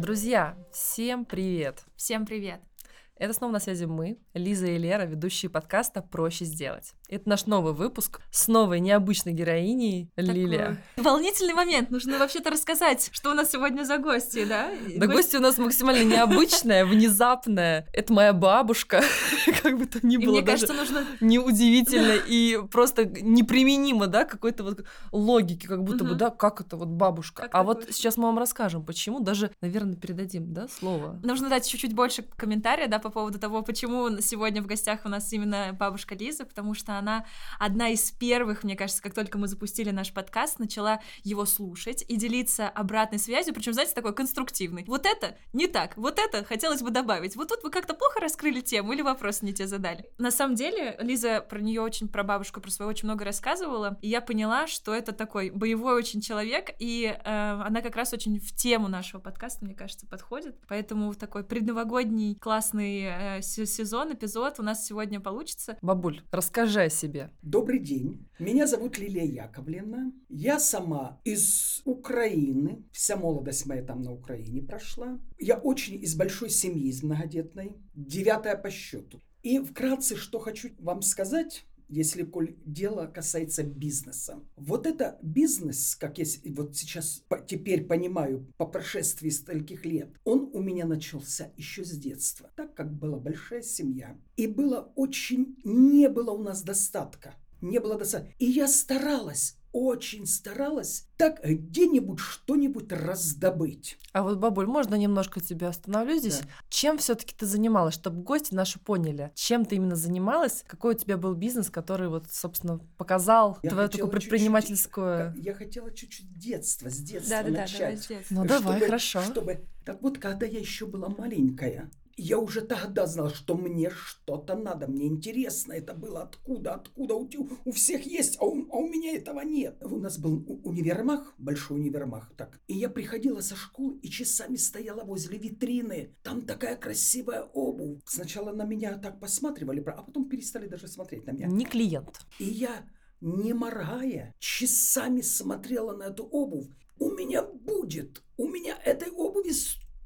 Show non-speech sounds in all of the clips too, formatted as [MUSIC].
Друзья, всем привет! Всем привет! Это снова на связи мы, Лиза и Лера, ведущие подкаста «Проще сделать». Это наш новый выпуск с новой необычной героиней Лилия. Волнительный момент. Нужно вообще-то рассказать, что у нас сегодня за гости, да? Да гости у нас максимально необычная, внезапная. Это моя бабушка. [LAUGHS] Как бы то ни было мне кажется, нужно... неудивительно [LAUGHS] и просто неприменимо, да, какой-то вот логики, как будто бы, да, как это вот бабушка. А вот сейчас мы вам расскажем, почему. Даже, наверное, передадим, да, слово. Нужно дать чуть-чуть больше комментария, да, по поводу того, почему сегодня в гостях у нас именно бабушка Лиза, потому что она одна из первых, мне кажется, как только мы запустили наш подкаст, начала его слушать и делиться обратной связью, причем, знаете, такой конструктивный. Вот это не так, вот это хотелось бы добавить. Вот тут вы как-то плохо раскрыли тему или вопрос не те задали. На самом деле, Лиза про нее очень, про бабушку, про свою очень много рассказывала, и я поняла, что это такой боевой очень человек, и э, она как раз очень в тему нашего подкаста, мне кажется, подходит. Поэтому такой предновогодний классный э, сезон, эпизод у нас сегодня получится. Бабуль, расскажи о себе. Добрый день. Меня зовут Лилия Яковлевна. Я сама из Украины. Вся молодость моя там на Украине прошла. Я очень из большой семьи, из многодетной. Девятая по счету. И вкратце, что хочу вам сказать, если коль дело касается бизнеса. Вот это бизнес, как я вот сейчас теперь понимаю по прошествии стольких лет, он у меня начался еще с детства, так как была большая семья. И было очень, не было у нас достатка. Не было достатка. И я старалась очень старалась так где-нибудь что-нибудь раздобыть. А вот, бабуль, можно немножко тебя остановлю здесь? Да. Чем все-таки ты занималась, чтобы гости наши поняли, чем ты именно занималась, какой у тебя был бизнес, который вот, собственно, показал я твою такую предпринимательскую... Чуть-чуть, я хотела чуть-чуть детства, с детства да, начать. Да, давай, с детства. Ну давай, чтобы, хорошо. Чтобы... Так вот, когда я еще была маленькая, я уже тогда знал, что мне что-то надо, мне интересно это было, откуда, откуда, у, у всех есть, а у, а у меня этого нет. У нас был универмаг, большой универмаг, так, и я приходила со школы и часами стояла возле витрины, там такая красивая обувь. Сначала на меня так посматривали, а потом перестали даже смотреть на меня. Не клиент. И я, не моргая, часами смотрела на эту обувь. У меня будет, у меня этой обуви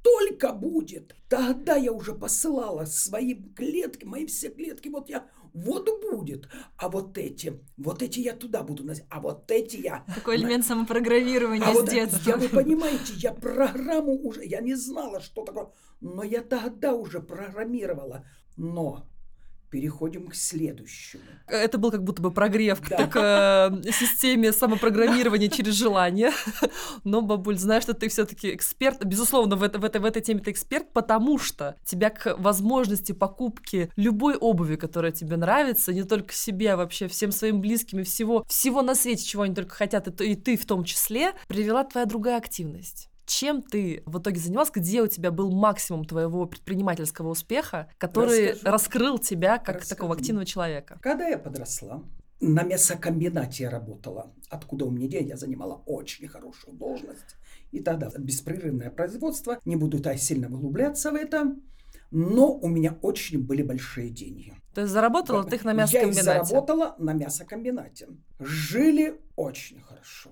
только будет. Тогда я уже посылала свои клетки, мои все клетки, вот я, вот будет. А вот эти, вот эти я туда буду носить, а вот эти я... Такой элемент самопрограммирования а с вот, детства. Я, вы понимаете, я программу уже, я не знала, что такое, но я тогда уже программировала. Но переходим к следующему. Это был как будто бы прогрев да. к э, системе самопрограммирования [LAUGHS] через желание. Но, бабуль, знаешь, что ты все-таки эксперт. Безусловно, в, это, в, этой, в этой теме ты эксперт, потому что тебя к возможности покупки любой обуви, которая тебе нравится, не только себе, а вообще всем своим близким и всего, всего на свете, чего они только хотят, и ты в том числе, привела твоя другая активность. Чем ты в итоге занимался? Где у тебя был максимум твоего предпринимательского успеха, который Расскажу. раскрыл тебя как Расскажу. такого активного человека? Когда я подросла, на мясокомбинате я работала. Откуда у меня деньги? Я занимала очень хорошую должность. И тогда беспрерывное производство. Не буду так сильно углубляться в это. Но у меня очень были большие деньги. То есть заработала да. ты их на мясокомбинате? Я заработала на мясокомбинате. Жили очень хорошо.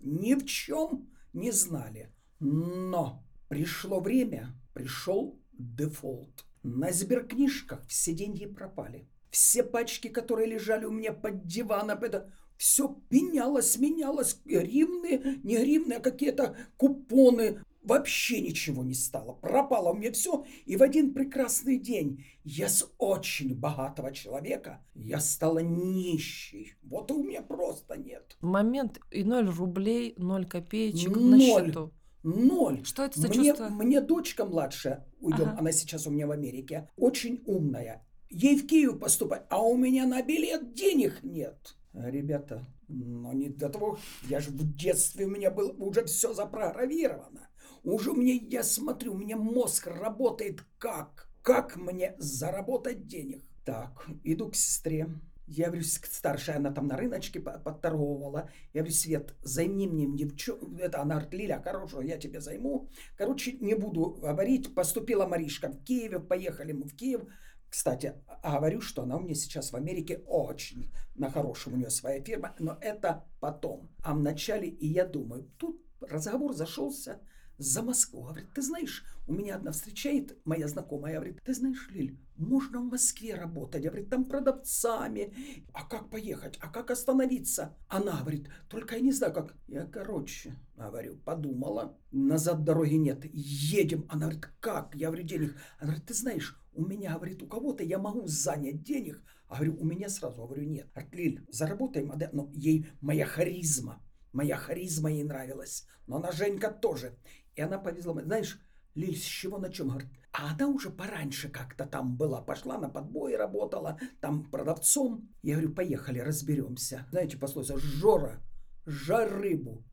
Ни в чем не знали. Но пришло время, пришел дефолт. На сберкнижках все деньги пропали. Все пачки, которые лежали у меня под диваном, это все менялось, менялось. Гривны, не гривны, а какие-то купоны. Вообще ничего не стало. Пропало у меня все. И в один прекрасный день я с очень богатого человека, я стала нищей. Вот у меня просто нет. В момент и ноль рублей, ноль копеечек ноль. на счету. Ноль. Что это за мне, чувство? Мне дочка младшая, уйдем, ага. она сейчас у меня в Америке, очень умная. Ей в Киев поступать, а у меня на билет денег нет. Ребята, но не до того, я же в детстве у меня было уже все запрограммировано. Уже меня, я смотрю, у меня мозг работает как? Как мне заработать денег? Так, иду к сестре. Я говорю, старшая, она там на рыночке подторговывала. Я говорю, Свет, займи мне девчонку. Это она говорит, Лиля, хорошо, я тебе займу. Короче, не буду говорить. Поступила Маришка в Киеве, поехали мы в Киев. Кстати, говорю, что она у меня сейчас в Америке очень на хорошем, у нее своя фирма, но это потом. А в начале, и я думаю, тут разговор зашелся за Москву. Говорит, ты знаешь, у меня одна встречает моя знакомая, говорит, ты знаешь, Лиль, можно в Москве работать, говорит, там продавцами. А как поехать? А как остановиться? Она говорит, только я не знаю, как. Я, короче, говорю, подумала, назад дороги нет, едем. Она говорит, как? Я говорю, денег. Она говорит, ты знаешь, у меня, говорит, у кого-то я могу занять денег. А говорю, у меня сразу, говорю, нет. Говорит, Лиль, заработаем, но ей моя харизма, моя харизма ей нравилась. Но она Женька тоже. И она повезла, знаешь, Лиль, с чего на чем? Говорит, а она уже пораньше как-то там была, пошла на подбой, работала, там продавцом. Я говорю, поехали, разберемся. Знаете, пословица, Жора, жарь рыбу.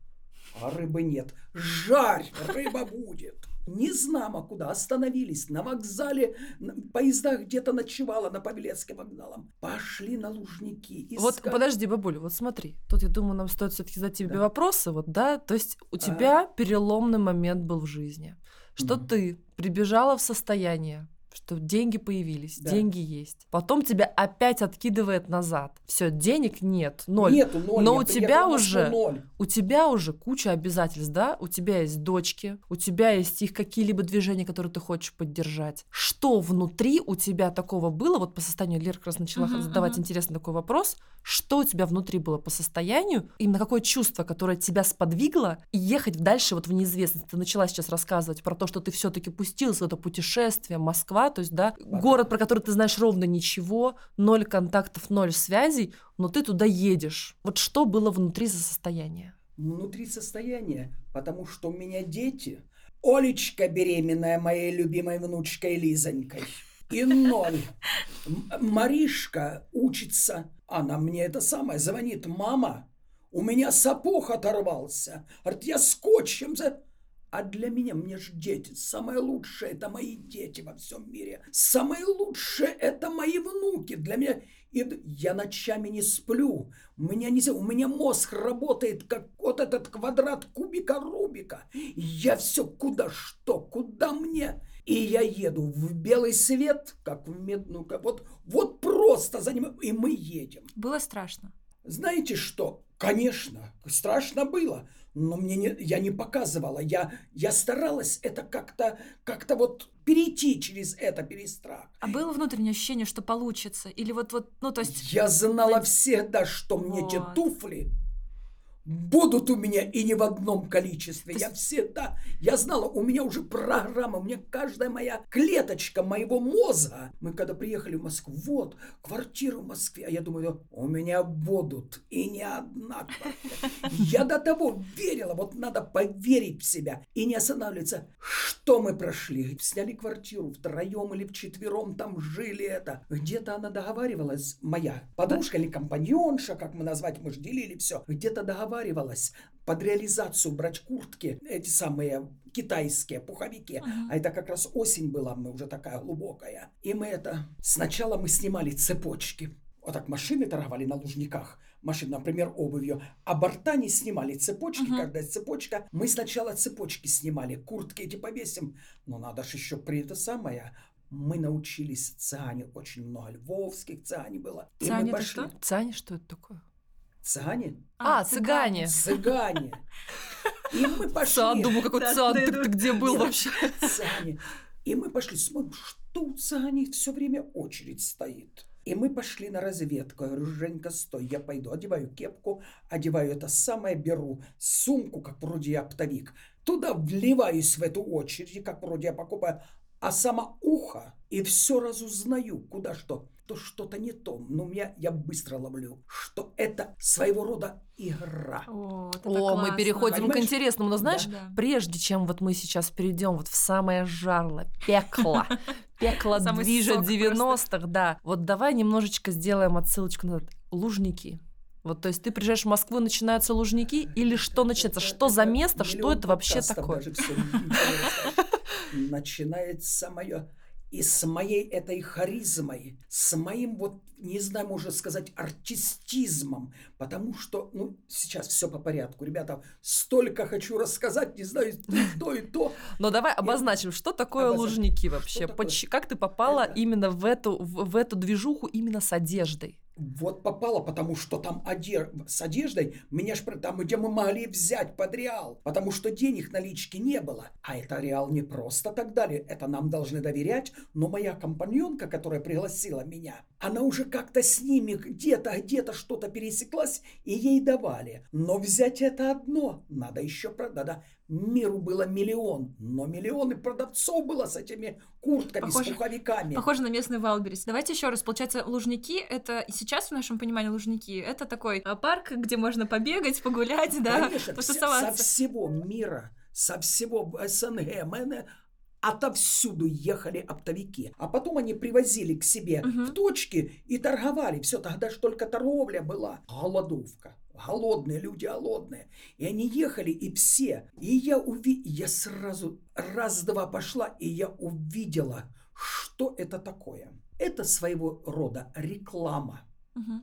А рыбы нет. Жарь, рыба будет. Не знамо куда, остановились на вокзале, на поездах где-то ночевала на Павелецком вокзалом. Пошли на Лужники. Искать. Вот подожди, бабуля, вот смотри. Тут, я думаю, нам стоит все таки задать тебе да. вопросы. Вот, да, то есть у тебя а... переломный момент был в жизни что mm ты прибежала в состояние, что деньги появились, да. деньги есть. Потом тебя опять откидывает назад. Все, денег нет, ноль. Нету, ноль. Но у тебя уже, ноль. у тебя уже куча обязательств, да? У тебя есть дочки, у тебя есть их какие-либо движения, которые ты хочешь поддержать. Что внутри у тебя такого было? Вот по состоянию Лера как раз начала uh-huh, задавать uh-huh. интересный такой вопрос. Что у тебя внутри было по состоянию? Именно какое чувство, которое тебя сподвигло ехать дальше вот в неизвестность? Ты начала сейчас рассказывать про то, что ты все-таки пустилась в это путешествие, Москва, то есть, да, город, про который ты знаешь ровно ничего, ноль контактов, ноль связей, но ты туда едешь. Вот что было внутри за состояние? Внутри состояние, потому что у меня дети. Олечка беременная моей любимой внучкой Лизонькой. И ноль. Маришка учится. Она мне это самое звонит. Мама, у меня сапог оторвался. Говорит, я скотчем за... А для меня, мне же дети, самое лучшее – это мои дети во всем мире. Самое лучшее – это мои внуки. Для меня и я ночами не сплю. У меня, не, у меня мозг работает, как вот этот квадрат кубика Рубика. Я все куда что, куда мне. И я еду в белый свет, как в медную, как вот, вот просто за ним, и мы едем. Было страшно. Знаете что? Конечно, страшно было но мне не, я не показывала, я, я старалась это как-то, как-то вот перейти через это перестрах. А было внутреннее ощущение, что получится? Или вот, вот ну то есть... Я знала всегда, что вот. мне эти туфли будут у меня и не в одном количестве. Ты... Я всегда, я знала, у меня уже программа, у меня каждая моя клеточка моего мозга. Мы когда приехали в Москву, вот, квартира в Москве, а я думаю, у меня будут и не одна квартира. Я до того верила, вот надо поверить в себя и не останавливаться. Что мы прошли? Сняли квартиру втроем или вчетвером, там жили это. Где-то она договаривалась, моя подружка или компаньонша, как мы назвать, мы же делили все. Где-то договаривалась договаривалась под реализацию брать куртки, эти самые китайские пуховики. Uh-huh. А это как раз осень была, мы уже такая глубокая. И мы это... Сначала мы снимали цепочки. Вот так машины торговали на лужниках. Машины, например, обувью. А борта не снимали цепочки. Uh-huh. Когда цепочка... Мы сначала цепочки снимали. Куртки эти повесим. Но надо же еще при это самое мы научились цане очень много львовских цане было. Цане это что? Цане что это такое? Цыгане? А, а цыгане. Цыгане. И мы пошли. Цан, думаю, какой цан, ты, ты где был вообще? Цыгане. И мы пошли, смотрим, что у цыгане все время очередь стоит. И мы пошли на разведку. Я говорю, Женька, стой, я пойду. Одеваю кепку, одеваю это самое, беру сумку, как вроде я оптовик. Туда вливаюсь в эту очередь, как вроде я покупаю. А сама ухо, и все разузнаю, куда что то что-то не то. Но меня я быстро ловлю, что это своего рода игра. О, О мы переходим Понимаешь? к интересному. Но знаешь, да. прежде чем вот мы сейчас перейдем вот в самое жарло, пекло, [LAUGHS] пекло движет 90-х, да. Вот давай немножечко сделаем отсылочку назад. Лужники. Вот, то есть ты приезжаешь в Москву, начинаются лужники, или что начинается? Что за место, что это вообще такое? [LAUGHS] Начинается мое и с моей этой харизмой, с моим вот, не знаю, можно сказать, артистизмом, потому что, ну, сейчас все по порядку, ребята, столько хочу рассказать, не знаю, то и то. [LAUGHS] Но давай обозначим, что такое Лужники вообще, как ты попала именно в эту, в эту движуху именно с одеждой? Вот попало, потому что там одер... с одеждой меня ж там, где мы могли взять под реал, потому что денег налички не было. А это реал не просто так далее, это нам должны доверять, но моя компаньонка, которая пригласила меня, она уже как-то с ними где-то, где-то что-то пересеклась, и ей давали. Но взять это одно, надо еще, да, Миру было миллион, но миллионы продавцов было с этими куртками, похоже, с пуховиками. Похоже на местный Валберис. Давайте еще раз. Получается, Лужники — это сейчас в нашем понимании Лужники — это такой а, парк, где можно побегать, погулять, да, Конечно, со всего мира, со всего СНГ, МН, отовсюду ехали оптовики. А потом они привозили к себе угу. в точки и торговали. Все, тогда же только торговля была. Голодовка голодные люди, голодные. И они ехали, и все. И я уви... я сразу раз-два пошла, и я увидела, что это такое. Это своего рода реклама. Угу.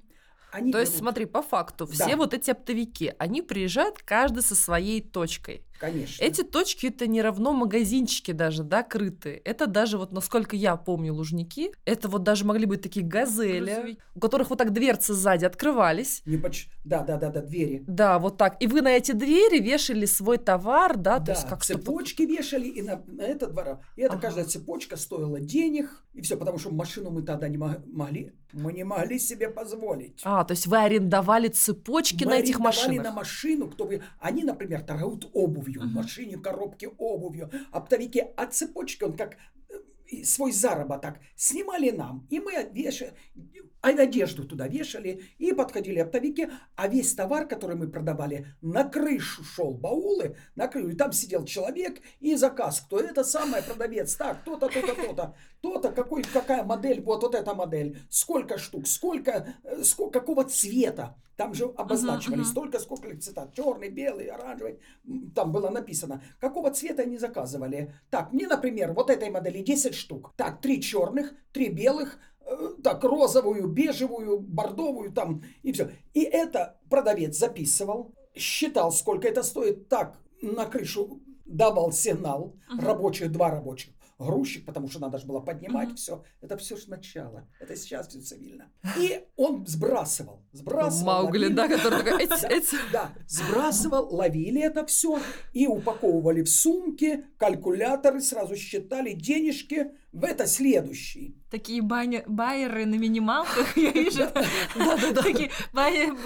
Они То берут... есть, смотри, по факту, все да. вот эти оптовики, они приезжают каждый со своей точкой. Конечно. Эти точки это не равно магазинчики даже, да, крытые. Это даже вот, насколько я помню, лужники, это вот даже могли быть такие газели, Грузовик. у которых вот так дверцы сзади открывались. Не поч... Да, да, да, да, двери. Да, вот так. И вы на эти двери вешали свой товар, да, да то есть как цепочки вешали и на, на этот двор. И эта ага. каждая цепочка стоила денег, и все, потому что машину мы тогда не могли, мы не могли себе позволить. А, то есть вы арендовали цепочки мы на этих машинах? на машину, кто вы... Они, например, торгуют обувь обувью, в машине коробки обувью, оптовики, а цепочки он как э, свой заработок снимали нам, и мы вешали, а одежду туда вешали, и подходили оптовики, а весь товар, который мы продавали, на крышу шел, баулы, на крышу, и там сидел человек, и заказ, кто это самое, продавец, так, то-то, то-то, то-то, то-то, какой, какая модель, вот, вот эта модель, сколько штук, сколько, э, сколько какого цвета, там же обозначивались uh-huh, uh-huh. столько, сколько цвета. Черный, белый, оранжевый. Там было написано, какого цвета они заказывали. Так, мне, например, вот этой модели 10 штук. Так, три черных, три белых, так, розовую, бежевую, бордовую там и все. И это продавец записывал, считал, сколько это стоит. Так, на крышу давал сигнал uh-huh. рабочих, два рабочих грузчик, потому что надо же было поднимать mm-hmm. все. Это все сначала. Это сейчас все цивильно. [LAUGHS] И он сбрасывал. Сбрасывал. Маугли, ловили. да, который такой... [LAUGHS] Да, сбрасывал, ловили это все и упаковывали в сумки, калькуляторы, сразу считали денежки, в это следующий. Такие баня, байеры на минималках, [LAUGHS] я вижу. Такие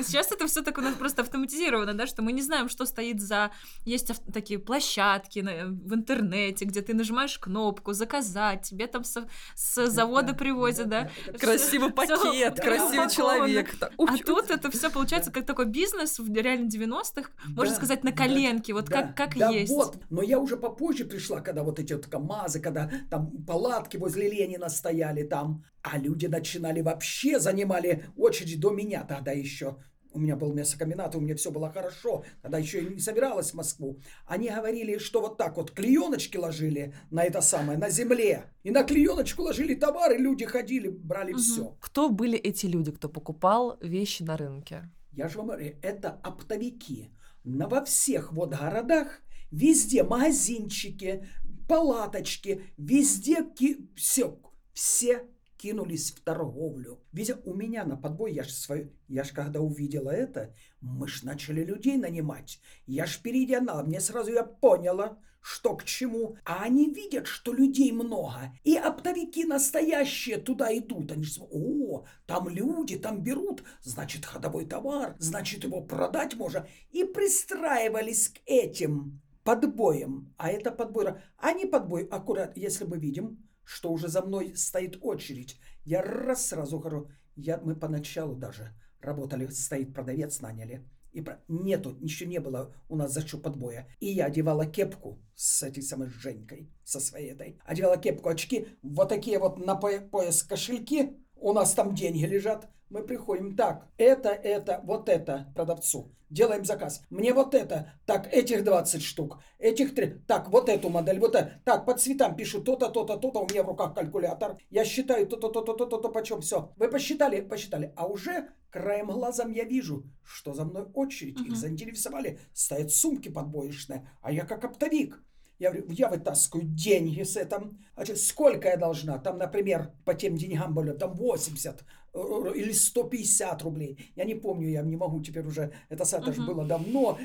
Сейчас это все так у нас просто автоматизировано, да, что мы не знаем, что стоит за... Есть такие площадки в интернете, где ты нажимаешь кнопку «Заказать», тебе там с завода привозят, да. Красивый пакет, красивый человек. А тут это все получается как такой бизнес в реально 90-х, можно сказать, на коленке, вот как есть. вот, но я уже попозже пришла, когда вот эти вот КАМАЗы, когда там палаты палатки возле Ленина стояли там, а люди начинали вообще, занимали очередь до меня тогда еще. У меня был мясокомбинат, у меня все было хорошо, тогда еще не собиралась в Москву. Они говорили, что вот так вот клееночки ложили на это самое, на земле. И на клееночку ложили товары, люди ходили, брали угу. все. Кто были эти люди, кто покупал вещи на рынке? Я же вам говорю, это оптовики. На во всех вот городах везде магазинчики, палаточки, везде ки... все, все кинулись в торговлю. Ведь у меня на подбой, я ж свою, я ж когда увидела это, мы ж начали людей нанимать. Я ж перейдя мне сразу я поняла, что к чему. А они видят, что людей много. И оптовики настоящие туда идут. Они же, о, там люди, там берут, значит, ходовой товар, значит, его продать можно. И пристраивались к этим подбоем, а это подбой, а не подбой, аккурат, если мы видим, что уже за мной стоит очередь, я раз сразу говорю, я, мы поначалу даже работали, стоит продавец, наняли, и про... нету, ничего не было у нас за что подбоя. И я одевала кепку с этой самой Женькой, со своей этой. Одевала кепку, очки, вот такие вот на пояс кошельки, у нас там деньги лежат, мы приходим, так, это, это, вот это продавцу. Делаем заказ. Мне вот это, так, этих 20 штук, этих 3, так, вот эту модель, вот это. Так, по цветам пишу то-то, то-то, то-то, у меня в руках калькулятор. Я считаю то-то, то-то, то-то, то-то, почем, все. Вы посчитали, посчитали. А уже краем глазом я вижу, что за мной очередь. Их заинтересовали. Стоят сумки подбоечные, а я как оптовик. Я говорю, я вытаскиваю деньги с этого. Значит, сколько я должна? Там, например, по тем деньгам были, там 80 э, или 150 рублей. Я не помню, я не могу теперь уже, это, это же было давно,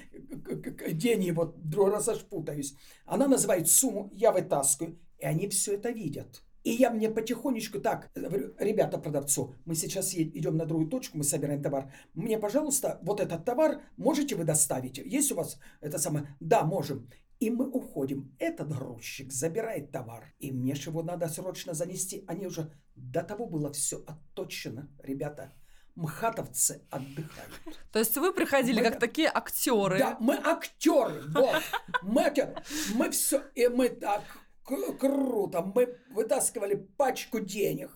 деньги, вот другой раз аж путаюсь. Она называет сумму, я вытаскиваю, и они все это видят. И я мне потихонечку так, говорю, ребята, продавцу, мы сейчас идем на другую точку, мы собираем товар. Мне, пожалуйста, вот этот товар можете вы доставить? Есть у вас это самое? Да, можем. И мы уходим. Этот грузчик забирает товар. И мне же его надо срочно занести. Они уже до того было все отточено, ребята. Мхатовцы отдыхают. То есть вы приходили мы, как такие актеры. Да, мы актеры. Вот. Мы актеры. Мы все. И мы так круто. Мы вытаскивали пачку денег.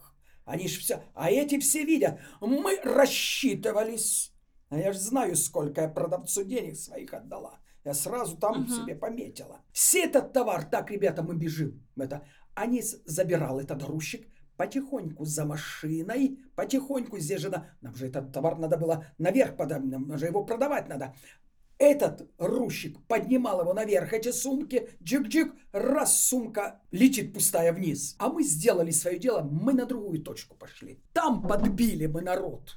Они ж все... А эти все видят. Мы рассчитывались. А я же знаю, сколько я продавцу денег своих отдала. Я сразу там uh-huh. себе пометила. Все этот товар, так, ребята, мы бежим. Это, они забирал этот грузчик потихоньку за машиной, потихоньку здесь же, нам же этот товар надо было наверх подать, нам же его продавать надо. Этот грузчик поднимал его наверх, эти сумки, джик-джик, раз сумка летит пустая вниз. А мы сделали свое дело, мы на другую точку пошли. Там подбили мы народ.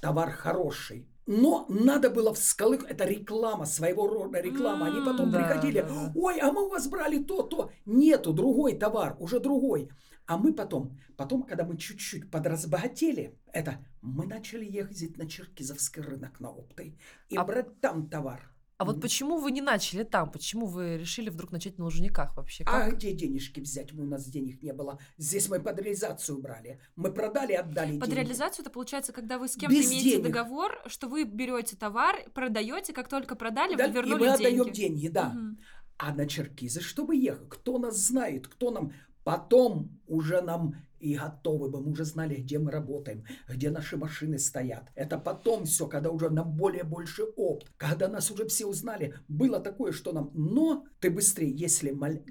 Товар хороший. Но надо было всколыхнуть, это реклама, своего рода реклама. Они потом да, приходили, да. ой, а мы у вас брали то, то. Нету, другой товар, уже другой. А мы потом, потом, когда мы чуть-чуть подразбогатели, это мы начали ездить на Черкизовский рынок на опты и а... брать там товар. А вот почему вы не начали там? Почему вы решили вдруг начать на Лужниках вообще? Как? А где денежки взять? У нас денег не было. Здесь мы под реализацию брали. Мы продали, отдали Под деньги. реализацию это получается, когда вы с кем-то Без имеете денег. договор, что вы берете товар, продаете, как только продали, да, вы вернули деньги. и мы деньги. отдаем деньги, да. Угу. А на Черкизы, чтобы ехать, кто нас знает, кто нам Потом уже нам и готовы бы, мы уже знали, где мы работаем, где наши машины стоят. Это потом все, когда уже нам более больше опыт, когда нас уже все узнали. Было такое, что нам, но ты быстрее, если маль...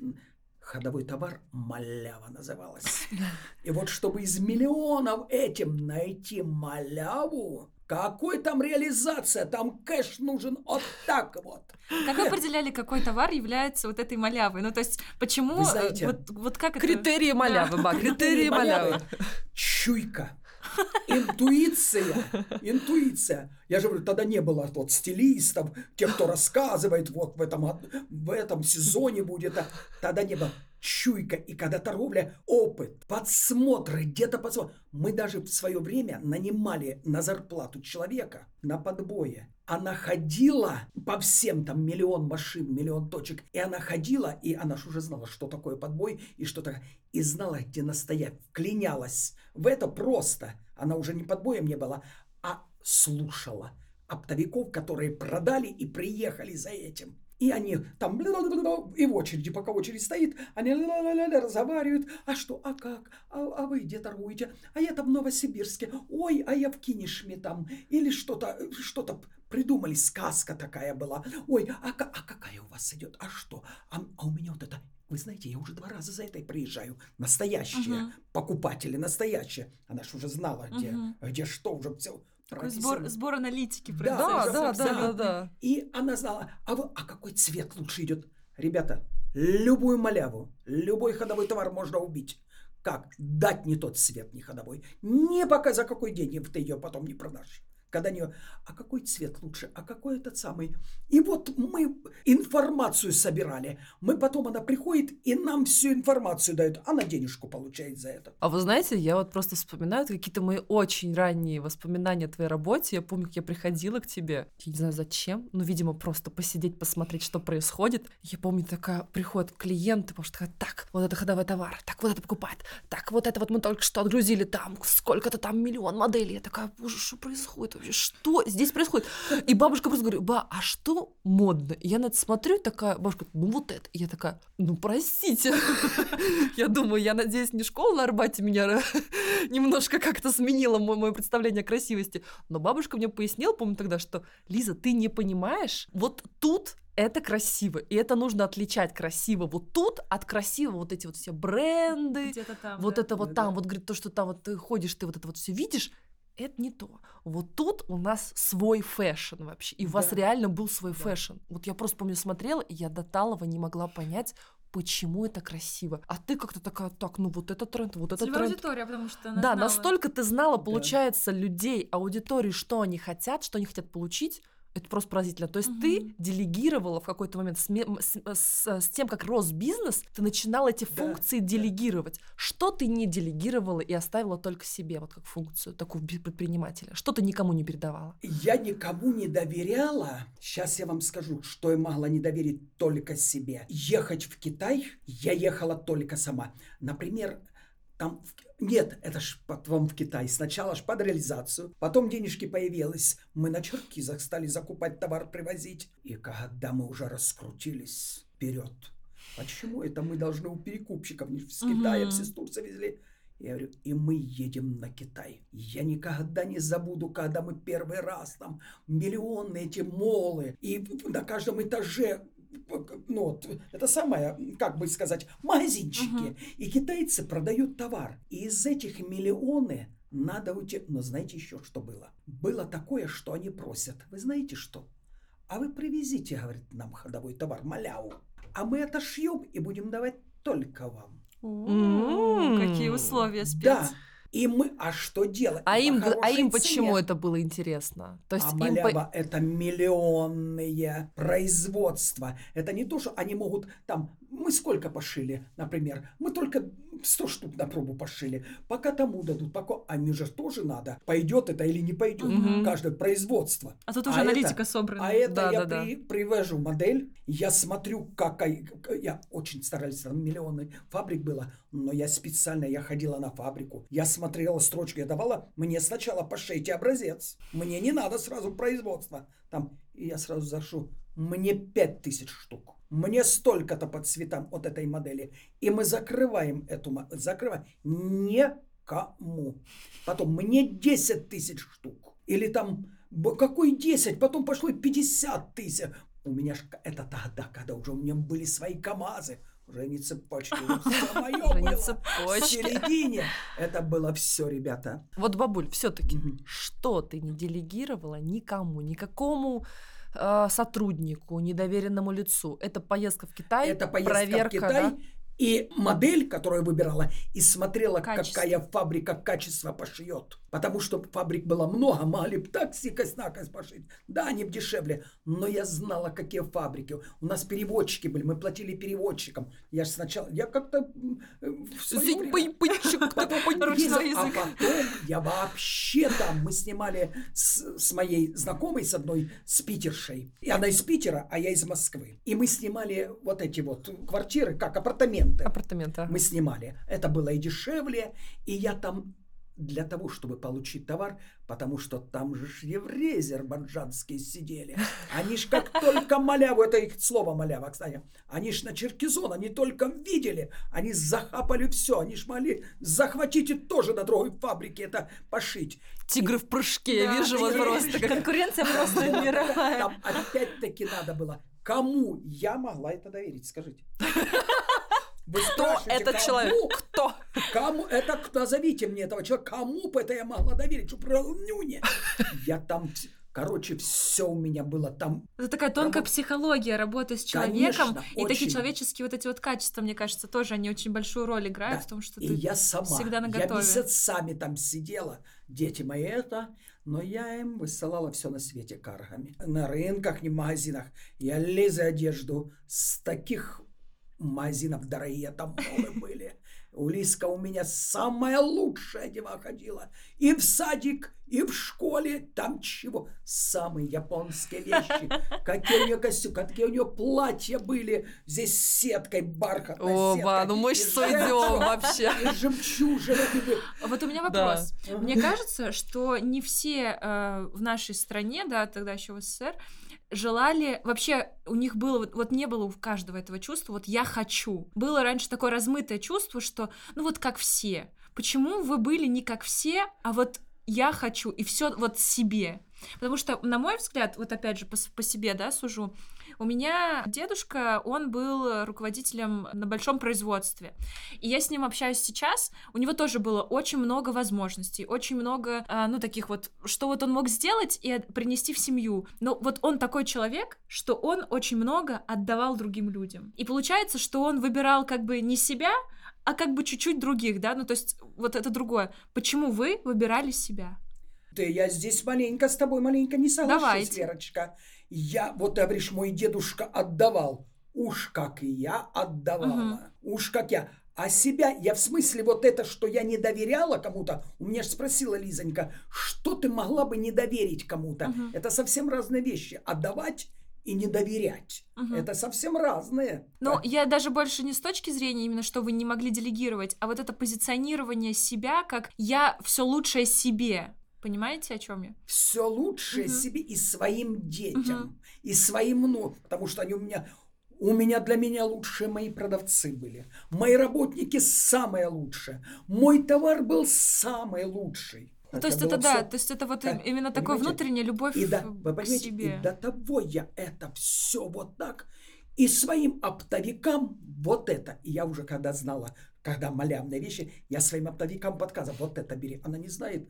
ходовой товар малява называлась. И вот чтобы из миллионов этим найти маляву, какой там реализация? Там кэш нужен вот так вот. Как вы определяли, какой товар является вот этой малявой? Ну, то есть, почему... Вы знаете, вот, вот как критерии это... малявы, да. критерии малявы. Чуйка. Интуиция, интуиция. Я же говорю, тогда не было вот стилистов, тех, кто рассказывает, вот в этом, в этом сезоне будет. А тогда не было чуйка, и когда торговля, опыт, подсмотры, где-то подсмотры. Мы даже в свое время нанимали на зарплату человека на подбое. Она ходила по всем там миллион машин, миллион точек, и она ходила, и она же уже знала, что такое подбой и что такое, и знала, где настоять, вклинялась в это просто. Она уже не подбоем не была, а слушала оптовиков, которые продали и приехали за этим. И они там и в очереди, пока очередь стоит, они разговаривают. А что, а как? А, а вы где торгуете? А я там в Новосибирске. Ой, а я в Кинешме там. Или что-то что-то придумали, сказка такая была. Ой, а, а какая у вас идет? А что? А, а у меня вот это вы знаете, я уже два раза за этой приезжаю. Настоящие uh-huh. покупатели, настоящие. Она же уже знала, где, uh-huh. где что, уже все. Такой сбор, сбор аналитики. Да, да, да, да, да. И она знала, а, вы, а какой цвет лучше идет? Ребята, любую маляву, любой ходовой товар можно убить. Как? Дать не тот цвет, не ходовой. Не пока за какой день ты ее потом не продашь когда они, а какой цвет лучше, а какой этот самый. И вот мы информацию собирали. Мы потом, она приходит и нам всю информацию дает. Она денежку получает за это. А вы знаете, я вот просто вспоминаю какие-то мои очень ранние воспоминания о твоей работе. Я помню, как я приходила к тебе, я не знаю зачем, ну, видимо, просто посидеть, посмотреть, что происходит. Я помню, такая, приходят клиенты, потому что такая, так, вот это ходовой товар, так, вот это покупать, так, вот это вот мы только что отгрузили там, сколько-то там миллион моделей. Я такая, боже, что происходит? Вообще, что здесь происходит? И бабушка просто говорит, ба, а что модно? И я на это смотрю, такая, бабушка, ну вот это. И я такая, ну простите. [LAUGHS] Я думаю, я надеюсь, не школа на Арбате меня [LAUGHS] немножко как-то сменила мое представление о красивости. Но бабушка мне пояснила, помню тогда, что, Лиза, ты не понимаешь, вот тут это красиво, и это нужно отличать красиво вот тут от красивого вот эти вот все бренды, там, вот да? это вот да, там, да. вот говорит то, что там вот ты ходишь, ты вот это вот все видишь, это не то. Вот тут у нас свой fashion вообще. И у да. вас реально был свой да. fashion. Вот я просто помню, смотрела, и я до Талова не могла понять, почему это красиво. А ты как-то такая, так, ну вот это тренд, вот это тренд. аудитория, потому что она Да, знала. настолько ты знала, Да. получается, людей, аудитории, что они хотят, что они хотят получить. Это просто поразительно. То есть ты Мгм. делегировала в какой-то момент с, ме- м- с- с- с тем, как рос бизнес, ты начинала эти Да, функции да. делегировать. Что ты не делегировала и оставила только себе, вот как функцию би- предпринимателя? Что ты никому не передавала? Я никому не доверяла. Сейчас я вам скажу, что я могла не доверить только себе. Ехать в Китай я ехала только сама. Например, там... Нет, это ж потом в Китай. Сначала ж под реализацию, потом денежки появились. Мы на черкизах стали закупать товар, привозить. И когда мы уже раскрутились вперед, почему это мы должны у перекупщиков не с Китая, Мгм. все с Турции везли? Я говорю, и мы едем на Китай. Я никогда не забуду, когда мы первый раз там миллионы эти молы, и на каждом этаже ну, вот, это самое, как бы сказать, магазинчики. Мгм. И китайцы продают товар. И из этих миллионы надо уйти. Но знаете еще, что было? Было такое, что они просят. Вы знаете что? А вы привезите, говорит, нам ходовой товар, маляву. А мы отошьем и будем давать только вам. О, Какие условия, спец. Да. И мы, а что делать? А По им, а им почему это было интересно? То есть а им по- малява это миллионные производства. Это не то, что они могут там... Мы сколько пошили, например? Мы только 100 штук на пробу пошили. Пока тому дадут, пока... А мне же тоже надо. Пойдет это или не пойдет. Мгм. Каждое производство. А тут А уже это- аналитика собрана. А это Да, я да, да. при- привожу модель, я смотрю, как я очень старались, там миллионы фабрик было, но я специально, я ходила на фабрику, я смотрела строчку, я давала, мне сначала пошейте образец, мне не надо сразу производство, там, и я сразу зашу, мне пять тысяч штук. Мне столько-то по цветам от этой модели. И мы закрываем эту. Закрываем. Никому. Потом мне 10 тысяч штук. Или там, какой 10? Потом пошло и 50 тысяч. У меня ж это тогда, когда уже у меня были свои КАМАЗы. Уже не цепочки. Все мое было. В середине. Это было все, ребята. Вот, бабуль, все-таки, что ты не делегировала никому, никакому э, сотруднику, недоверенному лицу? Это поездка в Китай, Это поездка проверка, в Китай. да? И модель, которую я выбирала, и смотрела, Качество. какая фабрика качество пошьет. Потому что фабрик было много, могли бы так сикость-накость пошить. Да, они дешевле, но я знала, какие фабрики. У нас переводчики были, мы платили переводчикам. Я же сначала, я как-то э, [LAUGHS] а потом я вообще там, мы снимали с, с моей знакомой, с одной, с питершей. И она из Питера, а я из Москвы. И мы снимали вот эти вот квартиры, как апартаменты. Апартаменты. Мы снимали. Это было и дешевле, и я там для того, чтобы получить товар, потому что там же евреи азербайджанские сидели. Они ж как [LAUGHS] только маляву, это их слово малява, кстати, они ж на Черкизон, они только видели, они захапали все, они ж могли захватить и тоже на другой фабрике это пошить. Тигры в прыжке, я Да, вижу вот просто как... Конкуренция просто [LAUGHS] мировая. Там опять-таки надо было, кому я могла это доверить, скажите. [LAUGHS] Вы Кто этот кому? человек? Кто? Кому это назовите мне этого человека, кому бы это я могла доверить, что про нюни. Я там, короче, все у меня было там. Это такая тонкая Работа. психология работы с человеком. Конечно, и такие очень. человеческие вот эти вот качества, мне кажется, тоже они очень большую роль играют Да. в том, что И ты... я сама, всегда я наготове. месяцами там сидела, дети мои это, но я им высылала все на свете каргами. На рынках, не в магазинах. Я лезу одежду с таких магазинов дорогие там молы [LAUGHS] были. У Лиска у меня самая лучшая дева ходила. И в садик, и в школе. Там чего? Самые японские вещи. Какие у нее костюмы, какие у нее платья были. Здесь с сеткой, бархатной О, сеткой. Ба, ну мы И ж сойдем жемчуг, вообще. [LAUGHS] И жемчужины. были. А Вот у меня Да. вопрос. Мне кажется, что не все э, в нашей стране, да, тогда еще в СССР, желали, вообще у них было, вот, вот не было у каждого этого чувства, вот я хочу. Было раньше такое размытое чувство, что, ну вот как все. Почему вы были не как все, а вот я хочу, и все вот себе. Потому что, на мой взгляд, вот опять же по, по себе, да, сужу, у меня дедушка, он был руководителем на большом производстве. И я с ним общаюсь сейчас. У него тоже было очень много возможностей, очень много, а, ну, таких вот, что вот он мог сделать и принести в семью. Но вот он такой человек, что он очень много отдавал другим людям. И получается, что он выбирал как бы не себя, а как бы чуть-чуть других, да, ну то есть вот это другое. Почему вы выбирали себя? Ты, я здесь маленько с тобой маленько не соглашусь, Давайте. Верочка. Я, вот ты говоришь, мой дедушка отдавал. Уж как и я отдавала. Угу. Уж как я. А себя, я в смысле вот это, что я не доверяла кому-то, у меня же спросила Лизонька, что ты могла бы не доверить кому-то? Угу. Это совсем разные вещи. Отдавать и не доверять. Угу. Это совсем разные. Так. я даже больше не с точки зрения именно, что вы не могли делегировать, а вот это позиционирование себя как я все лучшее себе. Понимаете, о чем я? Все лучшее угу. себе и своим детям, угу. и своим ну, потому что они у меня у меня для меня лучшие мои продавцы были. Мои работники самые лучшие. Мой товар был самый лучший. Ну, то есть это все... да, то есть это вот как, именно такая внутренняя любовь и да, вы к себе. И до того я это все вот так и своим оптовикам вот это. И я уже когда знала, когда малявные вещи, я своим оптовикам подсказывала, вот это бери. Она не знает,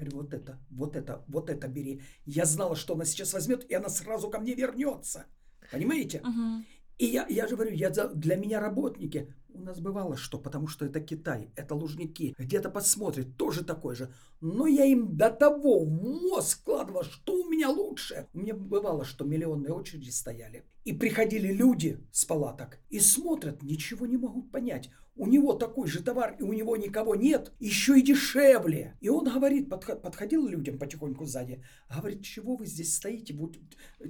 я говорю, вот это, вот это, вот это бери. Я знала, что она сейчас возьмет, и она сразу ко мне вернется. Понимаете? Uh-huh. И я, я же говорю, я, для меня работники, у нас бывало что, потому что это Китай, это Лужники, где-то посмотрит, тоже такой же. Но я им до того в мозг вкладывал, что у меня лучше. У меня бывало, что миллионные очереди стояли. И приходили люди с палаток и смотрят, ничего не могут понять у него такой же товар, и у него никого нет, еще и дешевле. И он говорит, подходил людям потихоньку сзади, говорит, чего вы здесь стоите вот,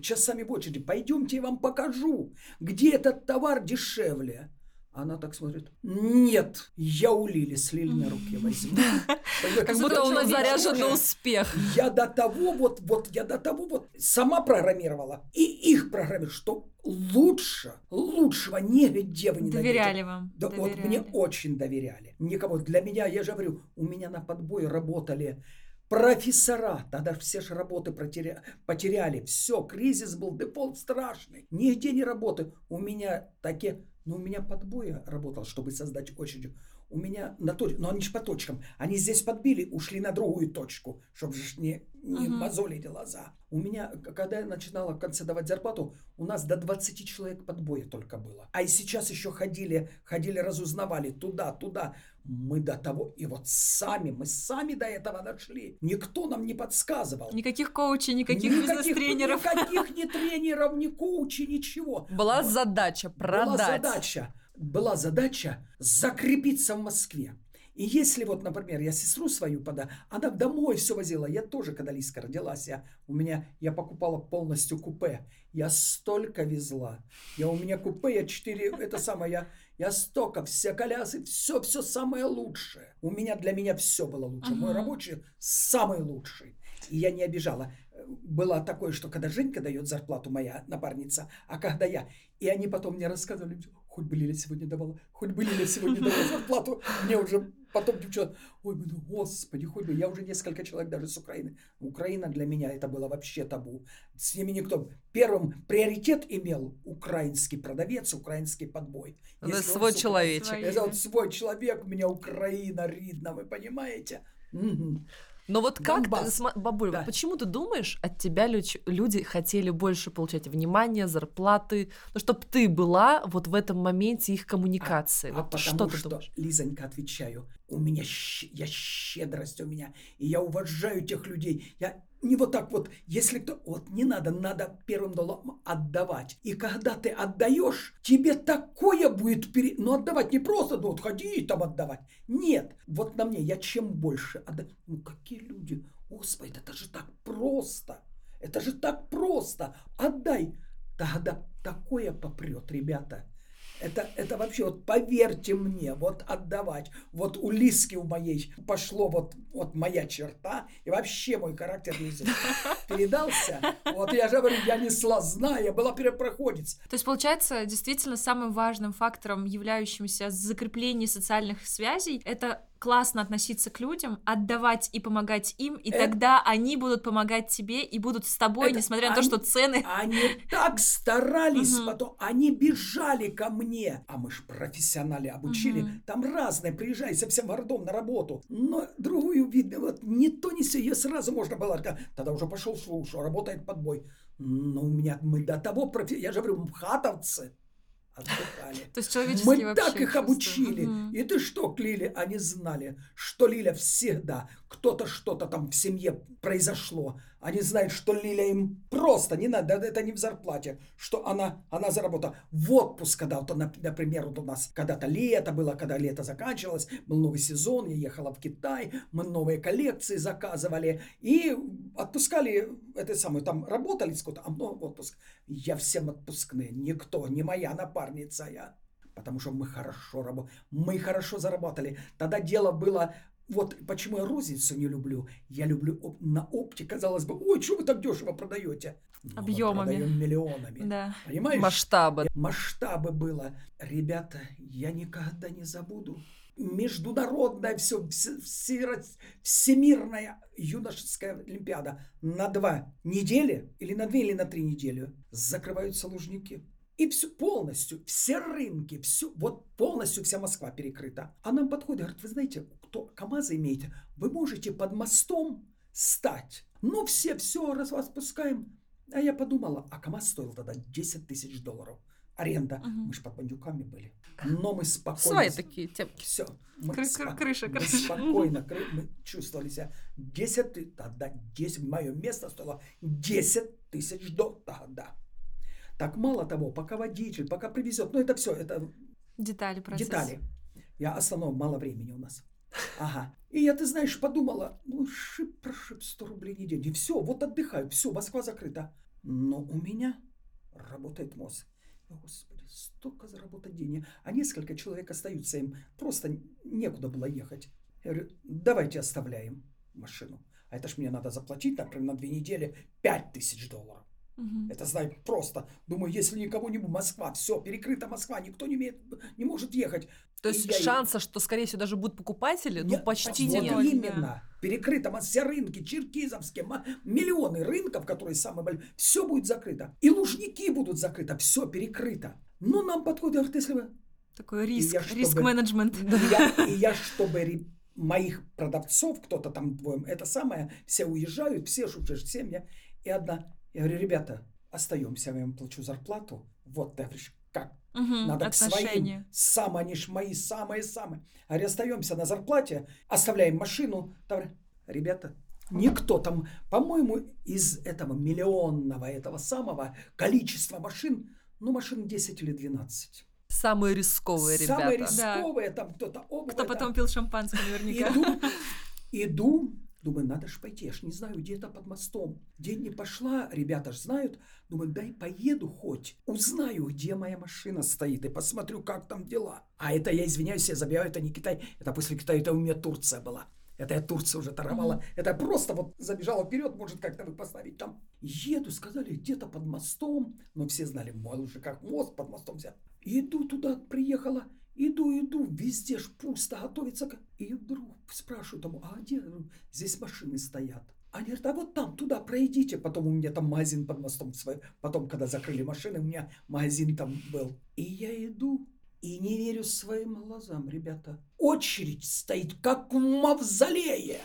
часами в очереди, пойдемте, я вам покажу, где этот товар дешевле. Она так смотрит. Нет, я у Лили с Лили на руке возьму. [LAUGHS] Как будто он заряжен на успех. Я до того вот, вот, я до того вот сама программировала. И их программировала, что лучше, лучшего нигде вы не Доверяли вам. Да, вот мне очень доверяли. Никого. Для меня, я же говорю, у меня на подбой работали профессора, тогда все же работы потеря... потеряли. Все, кризис был, дефолт страшный. Нигде не работы. У меня такие но у меня подбоя работал, чтобы создать очередь. У меня на точ... Но они же по точкам. Они здесь подбили, ушли на другую точку, чтобы же не, не uh-huh. мозолить глаза. У меня, когда я начинала в конце давать зарплату, у нас до 20 человек подбоя только было. А и сейчас еще ходили, ходили, разузнавали туда, туда. Мы до того, и вот сами, мы сами до этого дошли. Никто нам не подсказывал. Никаких коучей, никаких, никаких бизнес-тренеров. Никаких ни [LAUGHS] тренеров, ни коучей, ничего. Была вот. задача продать. Была задача. Была задача закрепиться в Москве. И если вот, например, я сестру свою пода, она домой все возила. Я тоже, когда Лиска родилась, я, у меня, я покупала полностью купе. Я столько везла. Я у меня купе, я четыре, это самое, я, я столько, все колясы, все, все самое лучшее. У меня, для меня все было лучше. Мой рабочий самый лучший. И я не обижала. Было такое, что когда Женька дает зарплату, моя напарница, а когда я, и они потом мне рассказывали, хоть бы Лиля сегодня давала, хоть бы Лиля сегодня давала [LAUGHS] зарплату, мне уже потом девчонки, ой, ну, господи, хоть бы, я уже несколько человек даже с Украины. Украина для меня это было вообще табу. С ними никто. Первым приоритет имел украинский продавец, украинский подбой. Это свой человечек. Это вот свой человек, у меня Украина ридна, вы понимаете? Угу. Но вот как, ты, бабуль, да. почему ты думаешь, от тебя люди хотели больше получать внимания, зарплаты, ну, чтобы ты была вот в этом моменте их коммуникации? А, вот а что потому ты что, думаешь? Лизонька, отвечаю, у меня, я щедрость у меня, и я уважаю тех людей. Я не вот так вот, если кто... Вот не надо, надо первым долом отдавать. И когда ты отдаешь, тебе такое будет... Пере... Ну, отдавать не просто, ну, вот ходи и там отдавать. Нет. Вот на мне, я чем больше отдаю... Ну, какие люди? Господи, это же так просто. Это же так просто. Отдай. Тогда такое попрет, ребята. Это, это вообще, вот поверьте мне, вот отдавать. Вот у Лиски у моей пошло вот, вот моя черта, и вообще мой характер [LAUGHS] передался. Вот я же говорю, я несла зная, была перепроходец. То есть, получается, действительно, самым важным фактором, являющимся закрепление социальных связей, это классно относиться к людям, отдавать и помогать им, и Это- тогда они будут помогать тебе и будут с тобой, Это несмотря на то, они- что цены... Они так старались потом, они бежали ко мне. А мы ж профессионали обучили. Там разные, приезжай со всем городом на работу. Но другую, видно, вот не то, не все, ее сразу можно было. Тогда уже пошел что работает подбой. Но у меня, мы до того, профи... я же говорю, мхатовцы отдыхали. То есть человеческие Мы так их обучили. Мгм. И ты что, Лили, они знали, что Лиля всегда, кто-то что-то там в семье произошло. Они знают, что Лиля им просто не надо, это не в зарплате, что она, она заработала в отпуск, когда, вот, нап- например, вот у нас когда-то лето было, когда лето заканчивалось, был новый сезон, я ехала в Китай, мы новые коллекции заказывали и отпускали, это самое, там работали сколько-то, а много отпуск. Я всем отпускные, никто, не моя напарница я. Потому что мы хорошо работали, мы хорошо заработали. Тогда дело было, вот почему я розницу не люблю. Я люблю оп- на опте, казалось бы, ой, что вы так дешево продаете? Но мы Объемами. продаем миллионами. Да. Понимаешь? Масштабы. Масштабы было. Ребята, я никогда не забуду. Международная все, всемирная юношеская олимпиада на два недели или на две или на три недели закрываются лужники. И все полностью, все рынки, все, вот полностью вся Москва перекрыта. А нам подходит, говорит, вы знаете, кто КАМАЗы имеете, вы можете под мостом стать. Ну, все, все, раз вас пускаем. А я подумала, а КАМАЗ стоил тогда 10 тысяч долларов. Аренда. Мгм. Мы же под бандюками были. Но мы спокойно... Свои такие темки. Все. Мы, Кры- спо- кры- крыша, мы крыша. спокойно кры- мы чувствовали себя. 10 ты- тогда 10, мое место стоило 10 тысяч до тогда. Так мало того, пока водитель, пока привезет, ну это все, это Детали процесса. детали. Я основном мало времени у нас. Ага. И я, ты знаешь, подумала, ну шип прошип 100 рублей не день. И все, вот отдыхаю, все, Москва закрыта. Но у меня работает мозг. Господи, столько заработать денег. А несколько человек остаются им. Просто некуда было ехать. Я говорю, давайте оставляем машину. А это ж мне надо заплатить, например, на две недели 5 тысяч долларов. Мгм. Это знаю просто. Думаю, если никого не будет, Москва, все, перекрыта Москва, никто не, имеет, не может ехать. То И есть я- шанса, что, скорее всего, даже будут покупатели, ну, Я- почти вот нет. ноль. именно. Перекрыто мо- все рынки, черкизовские, миллионы рынков, которые самые большие, все будет закрыто. И лужники будут закрыты, все перекрыто. Но нам подходит, вы... Такой риск, я, чтобы- риск-менеджмент. И я, [LAUGHS] и я, чтобы моих продавцов, кто-то там двоем, это самое, все уезжают, все уже семья. И одна, я говорю, ребята, остаемся, я вам плачу зарплату. Вот, ты говоришь, Мгм, надо к своим. Отношения. Самые, они ж мои самые-самые. А остаемся на зарплате, оставляем машину. Там, ребята, никто там, по-моему, из этого миллионного, этого самого количества машин, ну, машин 10 или 12. Самые рисковые Самые ребята. Да. рисковые, там кто-то обувь. Кто потом пил шампанское наверняка. Иду, иду, думаю, надо ж пойти, я ж не знаю, где это под мостом. День не пошла, ребята ж знают. Думаю, дай поеду хоть, узнаю, где моя машина стоит и посмотрю, как там дела. А это, я извиняюсь, я забиваю, это не Китай, это после Китая, это у меня Турция была. Это я Турция уже торговала. Мгм. Это я просто вот забежала вперед, может как-то вы поставить там. Еду, сказали, где-то под мостом. Но все знали, мол, уже как мост под мостом взят. Иду туда, приехала. Иду, иду, везде ж пусто, готовится. И вдруг спрашиваю тому, а где здесь машины стоят? Они говорят, а вот там, туда пройдите. Потом у меня там магазин под мостом свой. Потом, когда закрыли машины, у меня магазин там был. И я иду, и не верю своим глазам, ребята. Очередь стоит, как в мавзолее.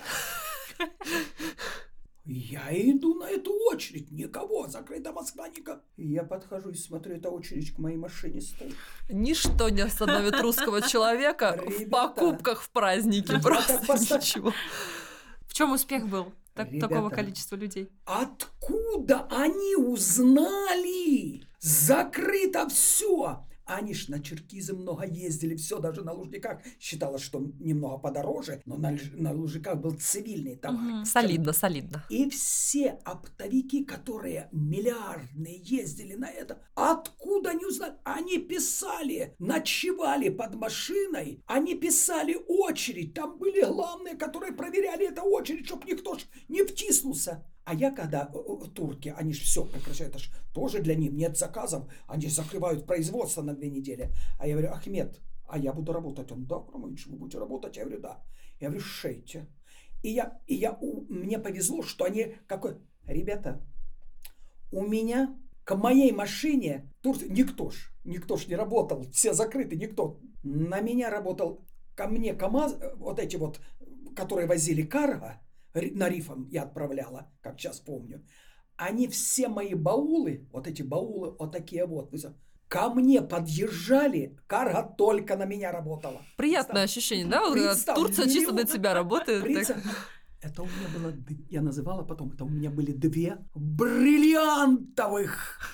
[LAUGHS] Я иду на эту очередь, никого, закрыта Москва, никого. Я подхожу и смотрю, эта очередь к моей машине стоит. Ничто не остановит русского человека в покупках в празднике. Просто ничего. В чем успех был так- такого количества людей? Откуда они узнали? Закрыто все. Они ж на Черкизы много ездили, все, даже на Лужниках считалось, что немного подороже, но на, на Лужниках был цивильный товар. Мгм. Солидно, солидно. И все оптовики, которые миллиардные ездили на это, откуда они узнали? Они писали, ночевали под машиной, они писали очередь. Там были главные, которые проверяли эту очередь, чтобы никто ж не втиснулся. А я когда э, э, турки, они же все прекращают, это ж тоже для них нет заказов, они закрывают производство на две недели. А я говорю, Ахмед, а я буду работать. Он, да, Романович, вы будете работать? Я говорю, да. Я говорю, шейте. И я, и я, у, мне повезло, что они, какой, ребята, у меня к моей машине Тур... никто ж, никто ж не работал, все закрыты, никто. На меня работал, ко мне КАМАЗ, вот эти вот, которые возили карго, на рифом я отправляла, как сейчас помню. Они все мои баулы, вот эти баулы, вот такие вот, ко мне подъезжали, карга только на меня работала. Приятное Представь. ощущение, да? Турция чисто на тебя работает. Так. Это у меня было, я называла потом, это у меня были две бриллиантовых.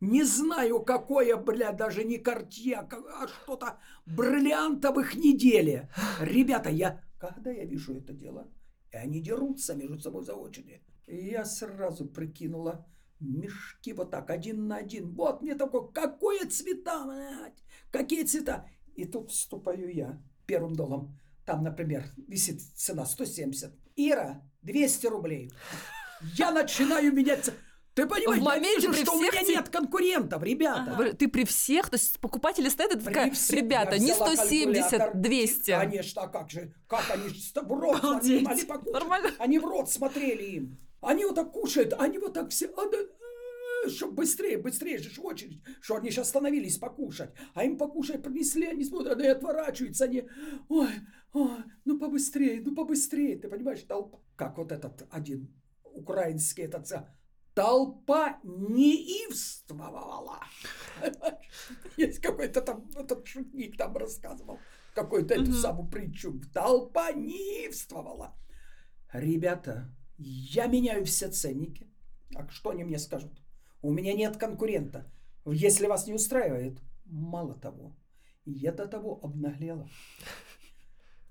Не знаю, какое, бля, даже не картье, а, а что-то бриллиантовых недели. Ребята, я, когда я вижу это дело, и они дерутся между собой за очередь, я сразу прикинула, мешки вот так, один на один. Вот мне такой, какое цвета, блядь, какие цвета. И тут вступаю я первым долом. Там, например, висит цена 170. Ира, 200 рублей. Я начинаю меняться. Ты понимаешь, в моменте я вижу, что у меня нет конкурентов, ребята. Ага. Ты при всех, то есть покупатели стоят, и такая, всех, ребята, не 170, 200. Конечно, а как же, как они в рот смотрели, Нормально. Они в рот смотрели им. Они вот так кушают, они вот так все... А, чтобы быстрее, быстрее же очередь, что они сейчас остановились покушать. А им покушать принесли, они смотрят, и отворачиваются, они, ой, ой, ну побыстрее, ну побыстрее, ты понимаешь, толпа. Как вот этот один украинский этот толпа неивствовала. [LAUGHS] Есть какой-то там, этот шутник там рассказывал, какую-то эту самую притчу. Толпа неивствовала. Ребята, я меняю все ценники. А что они мне скажут? У меня нет конкурента. Если вас не устраивает, мало того, я до того обнаглела.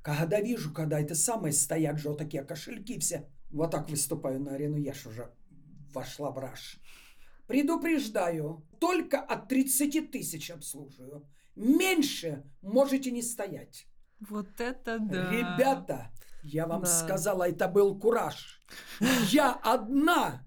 Когда вижу, когда это самые стоят же вот такие кошельки все, вот так выступаю на арену, я ж уже вошла в раж. Предупреждаю, только от 30 тысяч обслуживаю. Меньше можете не стоять. Вот это да. Ребята, я вам да. сказала, это был кураж. Я одна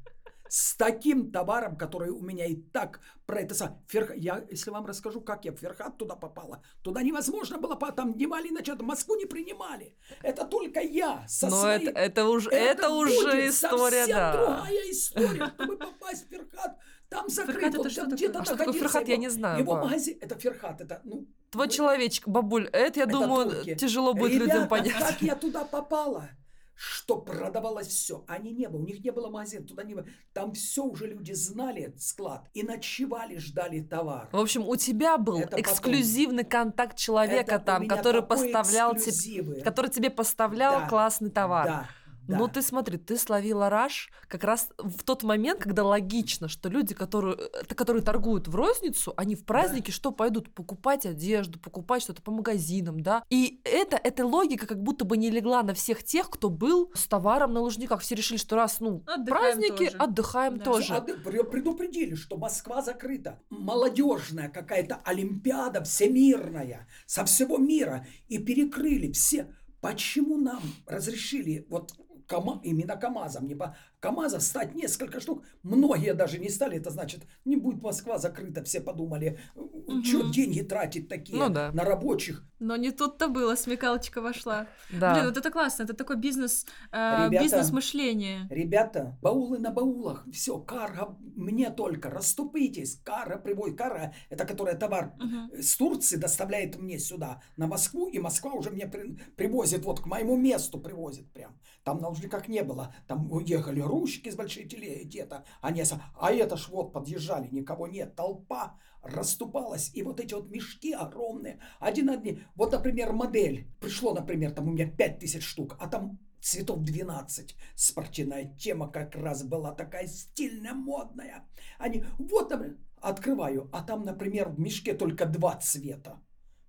с таким товаром, который у меня и так про это сам. Ферх... Я, если вам расскажу, как я в Ферхат туда попала, туда невозможно было, там внимали, иначе Москву не принимали. Это только я со Но своим... это, это, уже, это, это уже история, да. другая история, чтобы попасть в Ферхат. Там закрыто, Ферхат это что где-то а что такое Ферхат, я не знаю. Его магазин, это Ферхат, это, ну... Твой человечек, бабуль, это, я это думаю, турки. тяжело будет Ребята, людям понять. как я туда попала? Что продавалось все. Они не было, у них не было магазина, туда не было. Там все уже люди знали, склад, и ночевали, ждали товар. В общем, у тебя был Это эксклюзивный потом. контакт человека Это там, который поставлял тебе, который тебе поставлял да, классный товар. Да. Да. Но ты смотри, ты словила раш как раз в тот момент, когда логично, что люди, которые, э, которые торгуют в розницу, они в праздники да. что пойдут покупать одежду, покупать что-то по магазинам, да. И это, эта логика как будто бы не легла на всех тех, кто был с товаром на Лужниках. Все решили, что раз, ну, отдыхаем праздники, тоже. отдыхаем да. тоже. Предупредили, что Москва закрыта. Молодежная какая-то Олимпиада всемирная со всего мира. И перекрыли все. Почему нам разрешили вот КАМА, именно КАМАЗом. Не по... КАМАЗов стать несколько штук. Многие даже не стали. Это значит, не будет Москва закрыта. Все подумали, угу. что деньги тратить такие ну, да. на рабочих. Но не тут-то было, смекалочка вошла. Да. Блин, вот это классно. Это такой бизнес, э, бизнес-мышление. Ребята, баулы на баулах. Все, кара мне только. Расступитесь. Кара приводит. Кара, это которая товар угу. с Турции доставляет мне сюда, на Москву. И Москва уже мне при, привозит, вот к моему месту привозит прям. Там на как не было. Там уехали ручки с большой телеги где-то. Они, а это ж вот подъезжали, никого нет. Толпа расступалась. И вот эти вот мешки огромные. Один одни. Вот, например, модель. Пришло, например, там у меня 5000 штук. А там цветов 12. Спортивная тема как раз была такая стильная, модная. Они, вот, например, открываю, а там, например, в мешке только два цвета.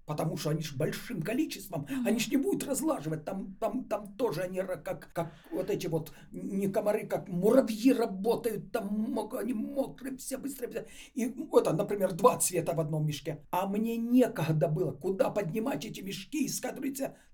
Потому что они же большим количеством, они же не будут разлаживать. Там, там, там тоже они как, как вот эти вот не комары, как муравьи работают, там мок, они мокрые, все быстрые. Все. И это, например, два цвета в одном мешке. А мне некогда было, куда поднимать эти мешки, искать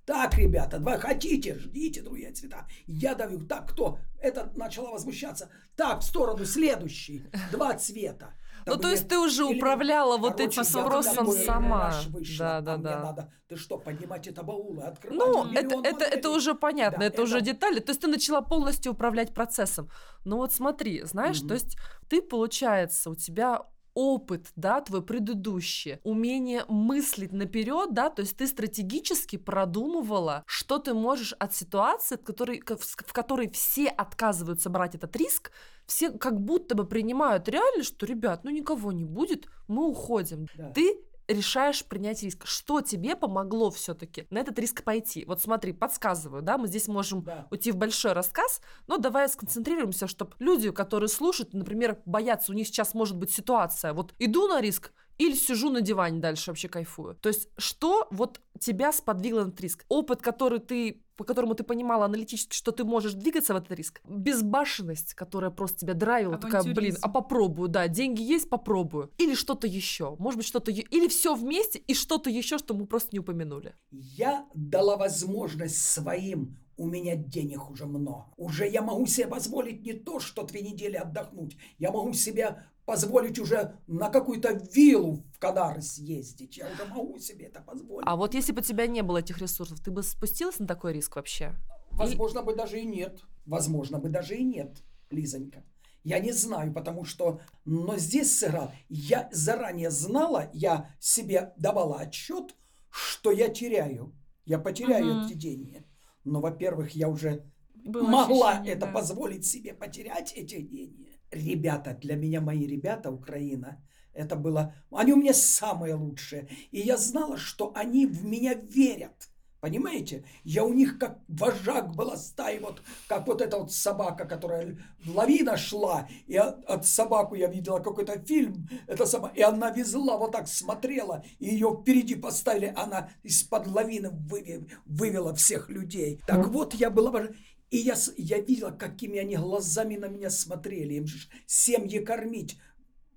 Так, ребята, два хотите, ждите другие цвета. Я давил, так, кто? Это начала возмущаться. Так, в сторону следующий, два цвета. Ну, то есть ты уже управляла вот этим спросом такой сама. Да, да, а да. надо, ты что, поднимать это баулы, открывать Ну, это, это, уже понятно, Да, это, уже детали. То есть ты начала полностью управлять процессом. Ну вот смотри, знаешь, то есть ты, получается, у тебя опыт, да, твой предыдущий, умение мыслить наперед, да, то есть ты стратегически продумывала, что ты можешь от ситуации, от которой, в которой все отказываются брать этот риск, все как будто бы принимают реально, что, ребят, ну никого не будет, мы уходим. Да. Ты решаешь принять риск. Что тебе помогло все-таки на этот риск пойти? Вот смотри, подсказываю, да, мы здесь можем Да. уйти в большой рассказ, но давай сконцентрируемся, чтобы люди, которые слушают, например, боятся, у них сейчас может быть ситуация, вот иду на риск, или сижу на диване дальше вообще кайфую. То есть что вот тебя сподвигло на риск? Опыт, который ты, по которому ты понимала аналитически, что ты можешь двигаться в этот риск? Безбашенность, которая просто тебя драйвила, такая, блин, а попробую, да, деньги есть, попробую. Или что-то еще, может быть, что-то, или все вместе и что-то еще, что мы просто не упомянули. Я дала возможность своим, у меня денег уже много. Уже я могу себе позволить не то, что две недели отдохнуть. Я могу себе позволить уже на какую-то виллу в Кадар съездить. Я уже могу себе это позволить. А вот если бы у тебя не было этих ресурсов, ты бы спустилась на такой риск вообще? Возможно бы даже и нет. Возможно бы даже и нет, Лизонька. Я не знаю, потому что... Но здесь сыграл. Я заранее знала, я себе давала отчет, что я теряю. Я потеряю Мгм. эти деньги. Но, во-первых, я уже Было могла ощущение, это да. позволить себе потерять эти деньги. Ребята, для меня мои ребята, Украина, это было... Они у меня самые лучшие. И я знала, что они в меня верят. Понимаете? Я у них как вожак была стаи, вот как вот эта вот собака, которая лавина шла, и от, от собаку я видела какой-то фильм, эта собака, и она везла, вот так смотрела, и ее впереди поставили, она из-под лавины выви- вывела всех людей. Так вот, я была. И я, я видела, какими они глазами на меня смотрели. Им же семьи кормить.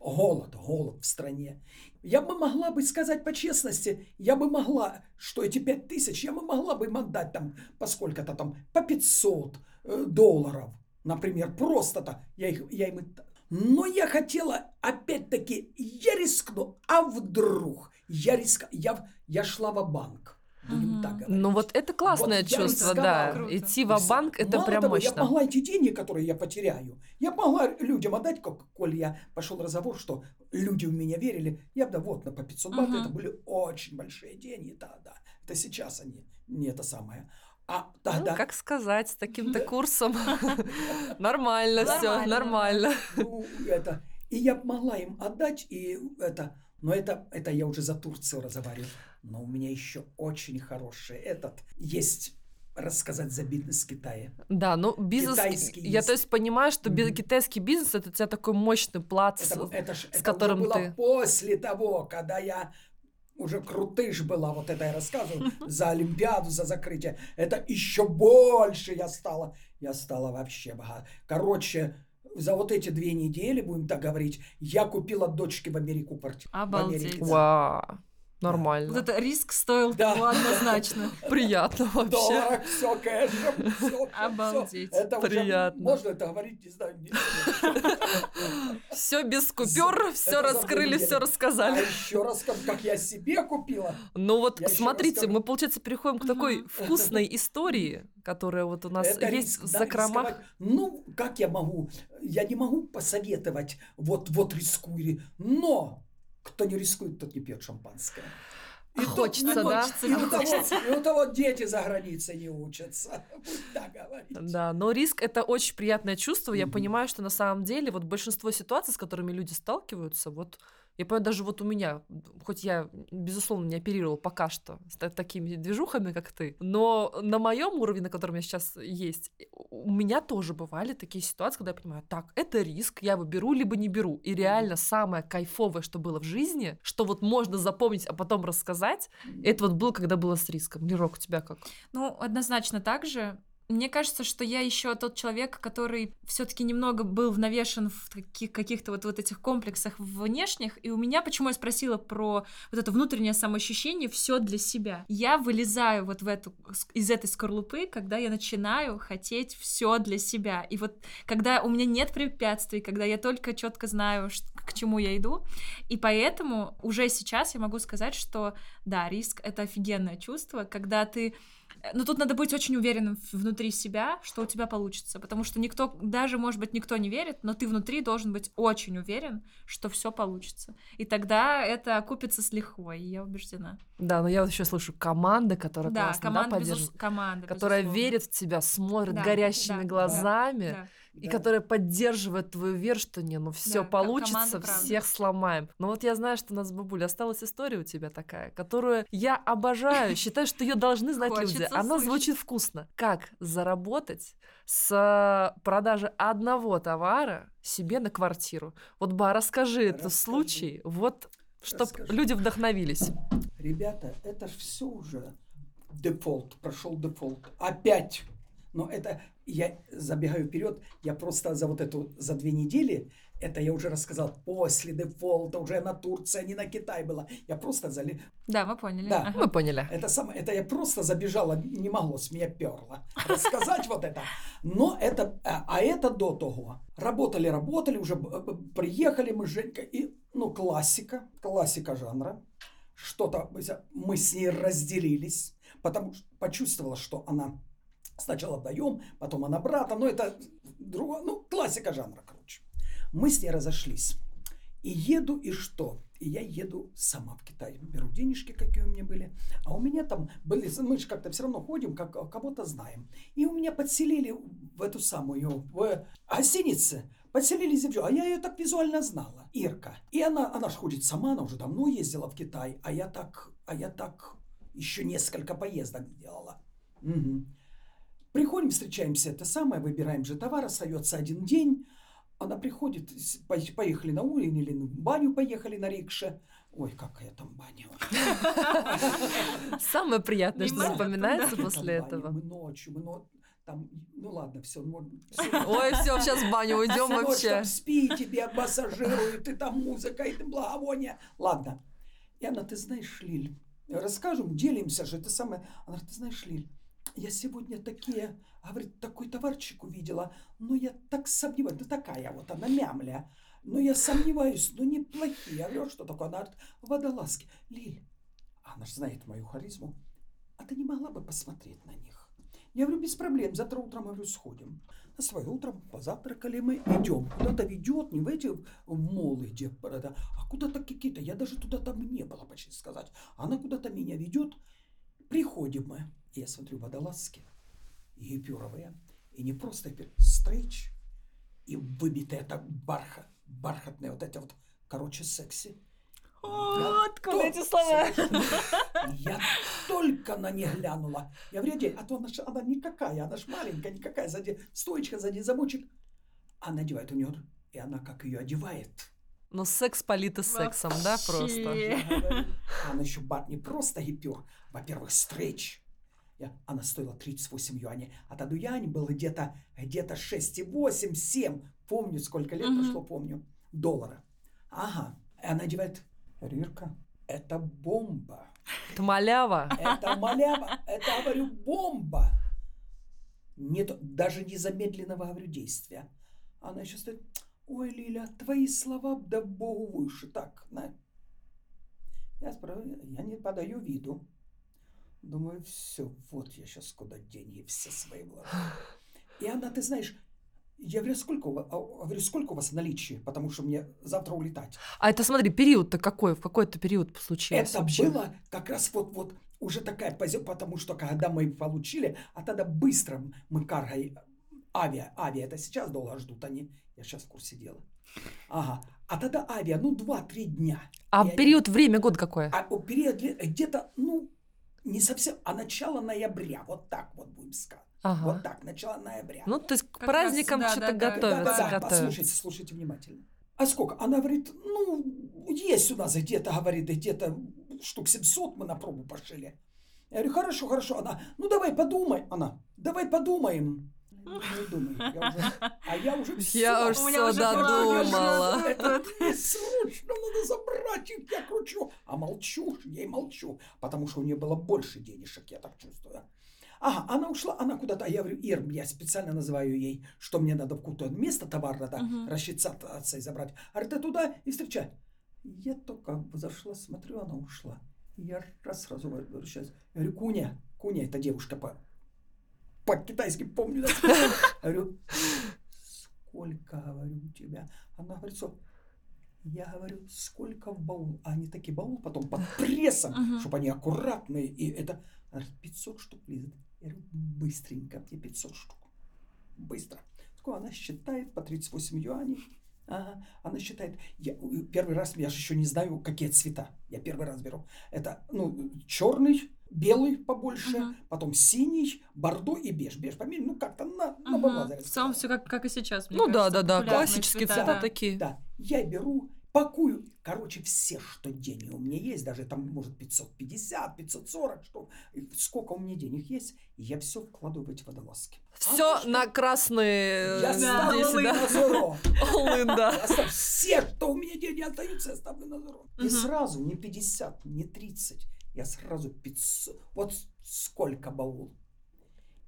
Голод, голод в стране. Я бы могла бы сказать по честности, я бы могла, что эти пять тысяч, я бы могла бы им отдать там по сколько-то там, по 500 э, долларов, например, просто-то. Я, их, я им... Но я хотела, опять-таки, я рискну, а вдруг? Я, риск... я, я шла в банк будем так говорить. Ну вот это классное Вот чувство, да. Круто. Идти в банк это Мало прям того, мощно. Я могла эти деньги, которые я потеряю, я могла людям отдать, как, коль я пошел разговор, что люди в меня верили, я бы, да, вот, на по 500 бат, Мгм. это были очень большие деньги, да, да. Это сейчас они, не это самое. А Ну, тогда, как сказать, с таким-то [LAUGHS] Да. курсом нормально все, Нормально, ну, это, и я могла им отдать, и это, но это, это я уже за Турцию разговариваю. Но у меня еще очень хороший этот, есть рассказать за бизнес в Китае. Да, ну бизнес, Китайский я есть. то есть понимаю, что Мгм. китайский бизнес это у тебя такой мощный плац. Это, это, ж, с это уже которым было ты- после того, когда я уже крутыш была, вот это я рассказываю, [LAUGHS] за Олимпиаду, за закрытие. Это еще больше я стала. Я стала вообще богат. Короче, за вот эти две недели, будем так говорить, я купила дочке в Америку квартиру. В Обалдеть. Америке. Вау, нормально. Вот это риск стоил Да. того однозначно. [LAUGHS] Приятно вообще. Долларах все кэшем, все, Обалдеть. Это уже, Приятно. можно это говорить, не знаю. не. Все без купюр, все это раскрыли, все А рассказали. еще раз, как, как я себе купила. Ну вот Я смотрите, мы, получается, переходим к такой вкусной истории, которая вот у нас Это есть риск, в да, закромах. рисковать. Ну, как я могу? Я не могу посоветовать, вот, вот рискуй. Но кто не рискует, тот не пьет шампанское. А то- хочется, да? Хочется, И у, того, хочется. и у того дети за границей не учатся. [LAUGHS] Так говорить. Да, но риск это очень приятное чувство. Я понимаю, что на самом деле вот большинство ситуаций, с которыми люди сталкиваются, вот я понимаю, даже вот у меня, хоть я, безусловно, не оперировал пока что с та- такими движухами, как ты, но на моем уровне, на котором я сейчас есть, у меня тоже бывали такие ситуации, когда я понимаю, так, это риск, я его беру, либо не беру. И реально самое кайфовое, что было в жизни, что вот можно запомнить, а потом рассказать, это вот было, когда было с риском. Лерок, у тебя как? Ну, однозначно так же. Мне кажется, что я еще тот человек, который все-таки немного был навешен в таких каких-то вот, вот этих комплексах внешних. И у меня, почему я спросила про вот это внутреннее самоощущение, все для себя. Я вылезаю вот в эту из этой скорлупы, когда я начинаю хотеть все для себя. И вот когда у меня нет препятствий, когда я только четко знаю, к чему я иду, и поэтому уже сейчас я могу сказать, что да, риск это офигенное чувство, когда ты но тут надо быть очень уверенным внутри себя, что у тебя получится, потому что никто, даже, может быть, никто не верит, но ты внутри должен быть очень уверен, что все получится. И тогда это окупится с лихвой, я убеждена. Да, но я вот еще слышу команда, которая да, классно, команда, да, безус... команда, которая безусловно. верит в тебя, смотрит Да, горящими да, глазами. Да. И Да. которая поддерживает твою веру, что не, ну все Да, получится, команда, правда. всех сломаем. Но вот я знаю, что у нас, бабуля, осталась история у тебя такая, которую я обожаю, [LAUGHS] считаю, что ее должны знать люди. Она звучит вкусно. Как заработать с продажи одного товара себе на квартиру? Вот, Ба, расскажи этот случай, вот, чтобы люди вдохновились. Ребята, это ж все уже дефолт, прошел дефолт. Опять. Но это я забегаю вперед, я просто за вот эту, за две недели, это я уже рассказал, после дефолта уже на Турция, не на Китай была. Я просто зали... Да, мы поняли. Да. Ага. Мы поняли. Это, самое, это я просто забежала, не могло, с меня перло рассказать вот это. Но это, а, а это до того. Работали, работали, уже приехали мы с Женькой, и, ну, классика, классика жанра. Что-то мы с ней разделились, потому что почувствовала, что она сначала вдвоем, потом она брата, но это другое, ну, классика жанра, короче. Мы с ней разошлись. И еду, и что? И я еду сама в Китай. Беру денежки, какие у меня были. А у меня там были, мы же как-то все равно ходим, как кого-то знаем. И у меня подселили в эту самую, в гостинице, подселили девчонку. А я ее так визуально знала, Ирка. И она, она же ходит сама, она уже давно ездила в Китай, а я так, а я так еще несколько поездок сделала. Мгм. Приходим, встречаемся, это самое, выбираем же товар, остается один день. Она приходит, поехали на уровень или в баню поехали на рикше. Ой, какая там баня. [LAUGHS] Самое приятное, что Там после этого. Мы ночью, мы там, ну ладно, все, Ой, все, сейчас в баню уйдем вообще. спи, тебя массажируют, и там музыка, и там благовония. Ладно. И она, ты знаешь, Лиль, расскажем, делимся же, это самое. Она говорит, ты знаешь, Лиль, я сегодня такие, говорит, такой товарчик увидела, но я так сомневаюсь, ну такая вот она мямля, но я сомневаюсь, ну неплохие. Я говорю, что такое? Она говорит, водолазки. Лиль, а она же знает мою харизму, а ты не могла бы посмотреть на них? Я говорю, без проблем, завтра утром, говорю, сходим. На свое утром позавтракали мы, идем. Куда-то ведет, не в эти в где, это, а куда-то какие-то, я даже туда там не было, почти сказать. Она куда-то меня ведет, приходим мы. И я смотрю, водолазки, и эпюровые, и не просто эпюр, стрейч, и выбитые так бархат, бархатные вот эти вот, короче, секси. О, откуда эти слова? Я только на не глянула. Я говорю, «Дядь, а то она, ж- она никакая, она ж маленькая, никакая, сзади стоечка, сзади замочек. Она одевает у нее, и она как ее одевает. Ну, секс политый сексом, да, просто? Она еще бат не просто гипюр, во-первых, стрейч. Я- Она стоила 38 юаней, а тогда юань был где-то где 6,8, 7. Помню, сколько лет Мгм. прошло, помню. Доллара. Ага. И она одевает, Рирка, это бомба. Это малява. Это малява, это, говорю, бомба. Нет, даже не замедленного, говорю, действия. Она еще стоит, ой, Лиля, твои слова да богу выше. Так, на. Я спрашиваю, я не подаю виду. Думаю, все, вот я сейчас куда деньги все свои вложу. И она, ты знаешь, я говорю, сколько у вас, а, говорю, сколько у вас в наличии, потому что мне завтра улетать. А это, смотри, период-то какой? В какой-то период случилось Это вообще? было как раз вот, вот уже такая позиция, потому что когда мы получили, а тогда быстро мы каргой авиа, авиа, это сейчас долго ждут они, я сейчас в курсе дела. Ага, а тогда авиа, ну, 2-3 дня. А И они- период, время, год какое? А период где-то, ну, не совсем, а начало ноября, вот так вот будем сказать. Ага. Вот так, начало ноября. Ну, то есть к Как раз, праздникам да, что-то да, да. готовятся, Да-да-да, готовятся. Послушайте, слушайте внимательно. А сколько? Она говорит, ну, есть у нас где-то, говорит, где-то штук 700 мы на пробу пошили. Я говорю, хорошо, хорошо. Она, ну давай подумай. Она, давай подумаем. Не думай, я уже, а я уже все. Я уж додумала. Срочно надо забрать их, я кручу. А молчу, я и молчу, потому что у нее было больше денежек, я так чувствую. Ага, она ушла, она куда-то, а я говорю, Ир, я специально называю ей, что мне надо в какое-то место товар надо Мгм. рассчитаться и забрать. Говорит, ты туда и встречай. Я только зашла, смотрю, она ушла. Я раз сразу говорю, сейчас. Я говорю, Куня, Куня, это девушка по, по-китайски помню. да. Говорю, сколько, говорю, у тебя? Она говорит, что? Я говорю, сколько в баул? А они такие баул потом под прессом, Мгм. чтобы они аккуратные. И это, она говорит, 500 штук лезет. Я говорю, быстренько, мне 500 штук. Быстро. Такое она считает по 38 юаней. Ага, она считает. Я, первый раз, я же еще не знаю, какие цвета. Я первый раз беру. Это, ну, черный, белый побольше, Мгм. потом синий, бордо и беж. Беж поменьше, ну, как-то на, на Мгм. базаре В целом все как, как и сейчас. мне Ну да, кажется, да, да, популярные классические цвета, цвета да. такие. Да, я беру, пакую, короче, все, что денег у меня есть, даже там, может, 550, 540, что, сколько у меня денег есть, и я все вкладываю в эти водолазки. Все А на красные Я э, Да, ставлю здесь, на да. зеро. [LAUGHS] All-in, да. Все, что у меня деньги остаются, я ставлю на зеро. И сразу не 50, не 30, я сразу 500. Вот сколько баул.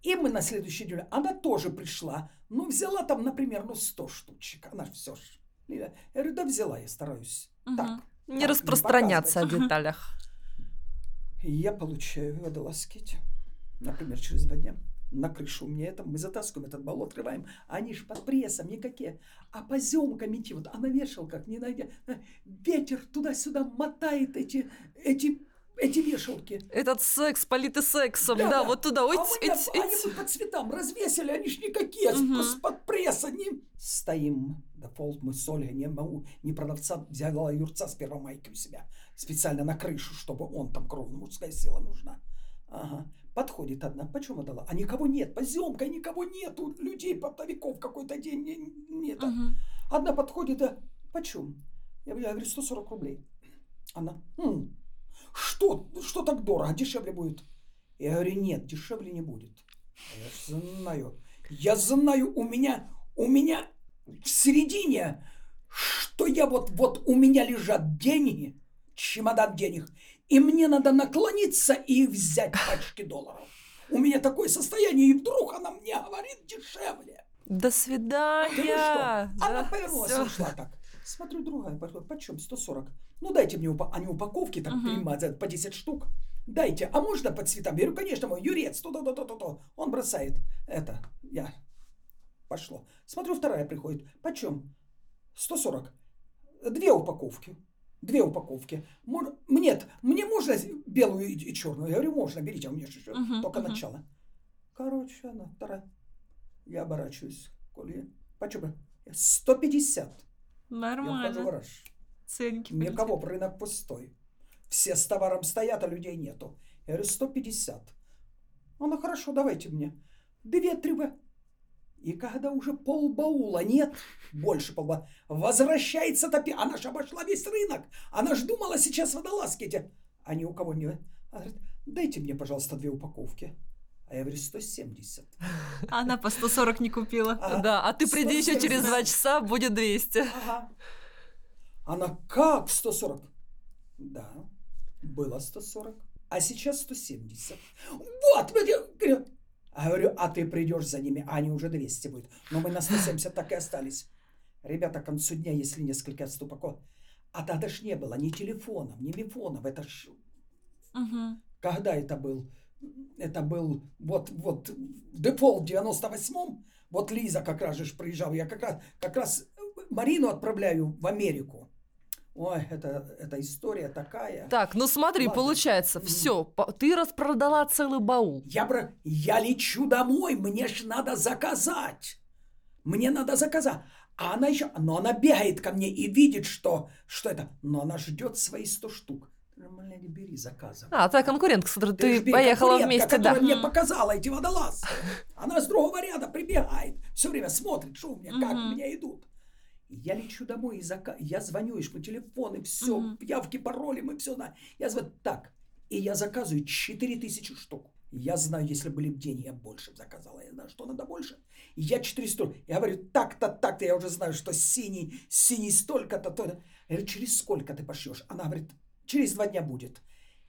И мы на следующий день, она тоже пришла, ну, взяла там, например, ну, 100 штучек. Она все ж. Я говорю, да взяла, я стараюсь. Мгм. Так. Не Так, распространяться о показывать. деталях. Я получаю водолазки, эти, например, через два дня. На крышу меня это, мы затаскиваем этот бал, открываем. Они ж под прессом никакие. А поземками идти, вот, а на вешалках не найдя. Ветер туда-сюда мотает эти, эти, эти вешалки. Этот секс, политый сексом, Да, да, да. вот туда, а у меня, эть, они эть. бы по цветам развесили, они ж никакие, с под пресса не... Стоим, дефолт мы с Ольгой, не могу, не продавца, взяла Юрца с первомайки у себя, специально на крышу, чтобы он там кровно, мужская сила нужна. Ага. Подходит одна, почему дала? А никого нет, поземка, никого нету, людей, поптовиков какой-то день не- нет. Мгм. Одна подходит, да, почем? Я говорю, я говорю, 140 рублей. Она, «М, что, что так дорого, дешевле будет? Я говорю, нет, дешевле не будет. Я ж знаю, я знаю, у меня, у меня в середине, что я вот, вот у меня лежат деньги, чемодан денег, и мне надо наклониться и взять пачки долларов. У меня такое состояние, и вдруг она мне говорит дешевле. До свидания. что? Она Да, повернулась всё. и ушла так. Смотрю, другая пошла. Почем? 140. Ну, дайте мне упа- они упаковки, так Мгм. принимают по 10 штук. Дайте. А можно по цветам? Я говорю, конечно, мой юрец. То, то, то, то, то, то. Он бросает. Это, я. Пошло. Смотрю, вторая приходит. Почем? 140. Две упаковки. Две упаковки. Мор- Нет, мне можно белую и, и черную? Я говорю, можно, берите, а у меня же Мгм, только мгм. начало. Короче, она вторая. Я оборачиваюсь. Коли, почем? 150. Я вхожу в Нормально. раж. Ценники. Никого, рынок пустой. Все с товаром стоят, а людей нету. Я говорю, 150. Она, хорошо, давайте мне. Две, три. И когда уже полбаула нет, больше полбаула, возвращается топи. Она же обошла весь рынок. Она ж думала сейчас водолазки эти. А ни у кого не... Она говорит, дайте мне, пожалуйста, две упаковки. А я говорю, 170. Она по 140 не купила. Ага. Да, а ты приди еще 170. через два часа, будет 200. Ага. Она как 140? Да, было 140, а сейчас 170. Вот, мы де- говорю, а а ты придешь за ними, а они уже 200 будут. Но мы на 170 так и остались. Ребята, к концу дня, если несколько отступаков, а тогда ж не было ни телефонов, ни мифонов. Это ж Мгм. когда это был? Это был вот, вот дефолт в 98-м. Вот Лиза как раз же приезжала. Я как раз, как раз Марину отправляю в Америку. Ой, это, это история такая. Так, ну смотри, Ладно. получается, все, ты распродала целый баул. Я, бра... я лечу домой, мне ж надо заказать. Мне надо заказать. А она еще... Но она бегает ко мне и видит, что, что это... Но она ждет свои 100 штук. Нормально не бери, заказывай. А, та конкурентка, с которой Ты ты поехала вместе, да. мне показала эти водолазки. Она с другого ряда прибегает, все время смотрит, что у меня, как у меня идут. И Я лечу домой и зака... я звоню, ищу телефоны, все, Мгм. явки, пароли, мы все знаем. Я звоню, так, И я заказываю 4000 штук. Я знаю, если были бы деньги, я больше заказала. Я знаю, что надо больше. И я 400. Я говорю, так-то, так-то. Я уже знаю, что синий, синий столько-то, то. Я говорю, через сколько ты пошьешь? Она говорит, через два дня будет.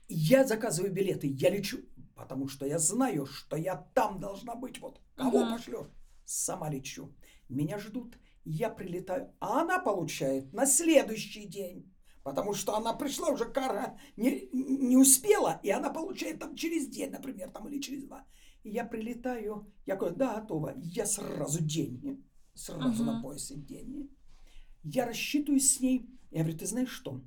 Я заказываю билеты, я лечу, потому что я знаю, что я там должна быть. Вот кого Мгм. пошлешь? Сама лечу. Меня ждут, я прилетаю, а она получает на следующий день. Потому что она пришла, уже кара не, не успела, и она получает там через день, например, там или через два. И я прилетаю, я говорю, да, готово. Я сразу деньги, сразу на Мгм. поясе деньги. Я рассчитываюсь с ней. Я говорю, ты знаешь что?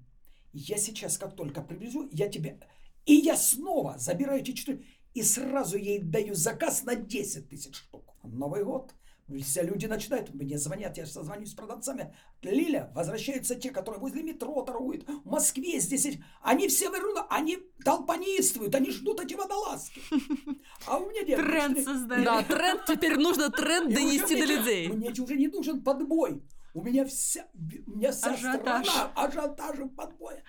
Я сейчас, как только привезу, я тебе... И я снова забираю эти четыре... И сразу ей даю заказ на 10 тысяч штук. Новый год. Все люди начинают, мне звонят, я созвонюсь с продавцами. Лиля, возвращаются те, которые возле метро торгуют, в Москве здесь. Они все вернули, они толпанистствуют, они ждут эти водолазки. А у меня нет. Тренд создали. Да, тренд, теперь нужно тренд донести до людей. Мне уже не нужен подбой. У меня вся, у меня вся Ажиотаж. страна ажиотажем подбоя.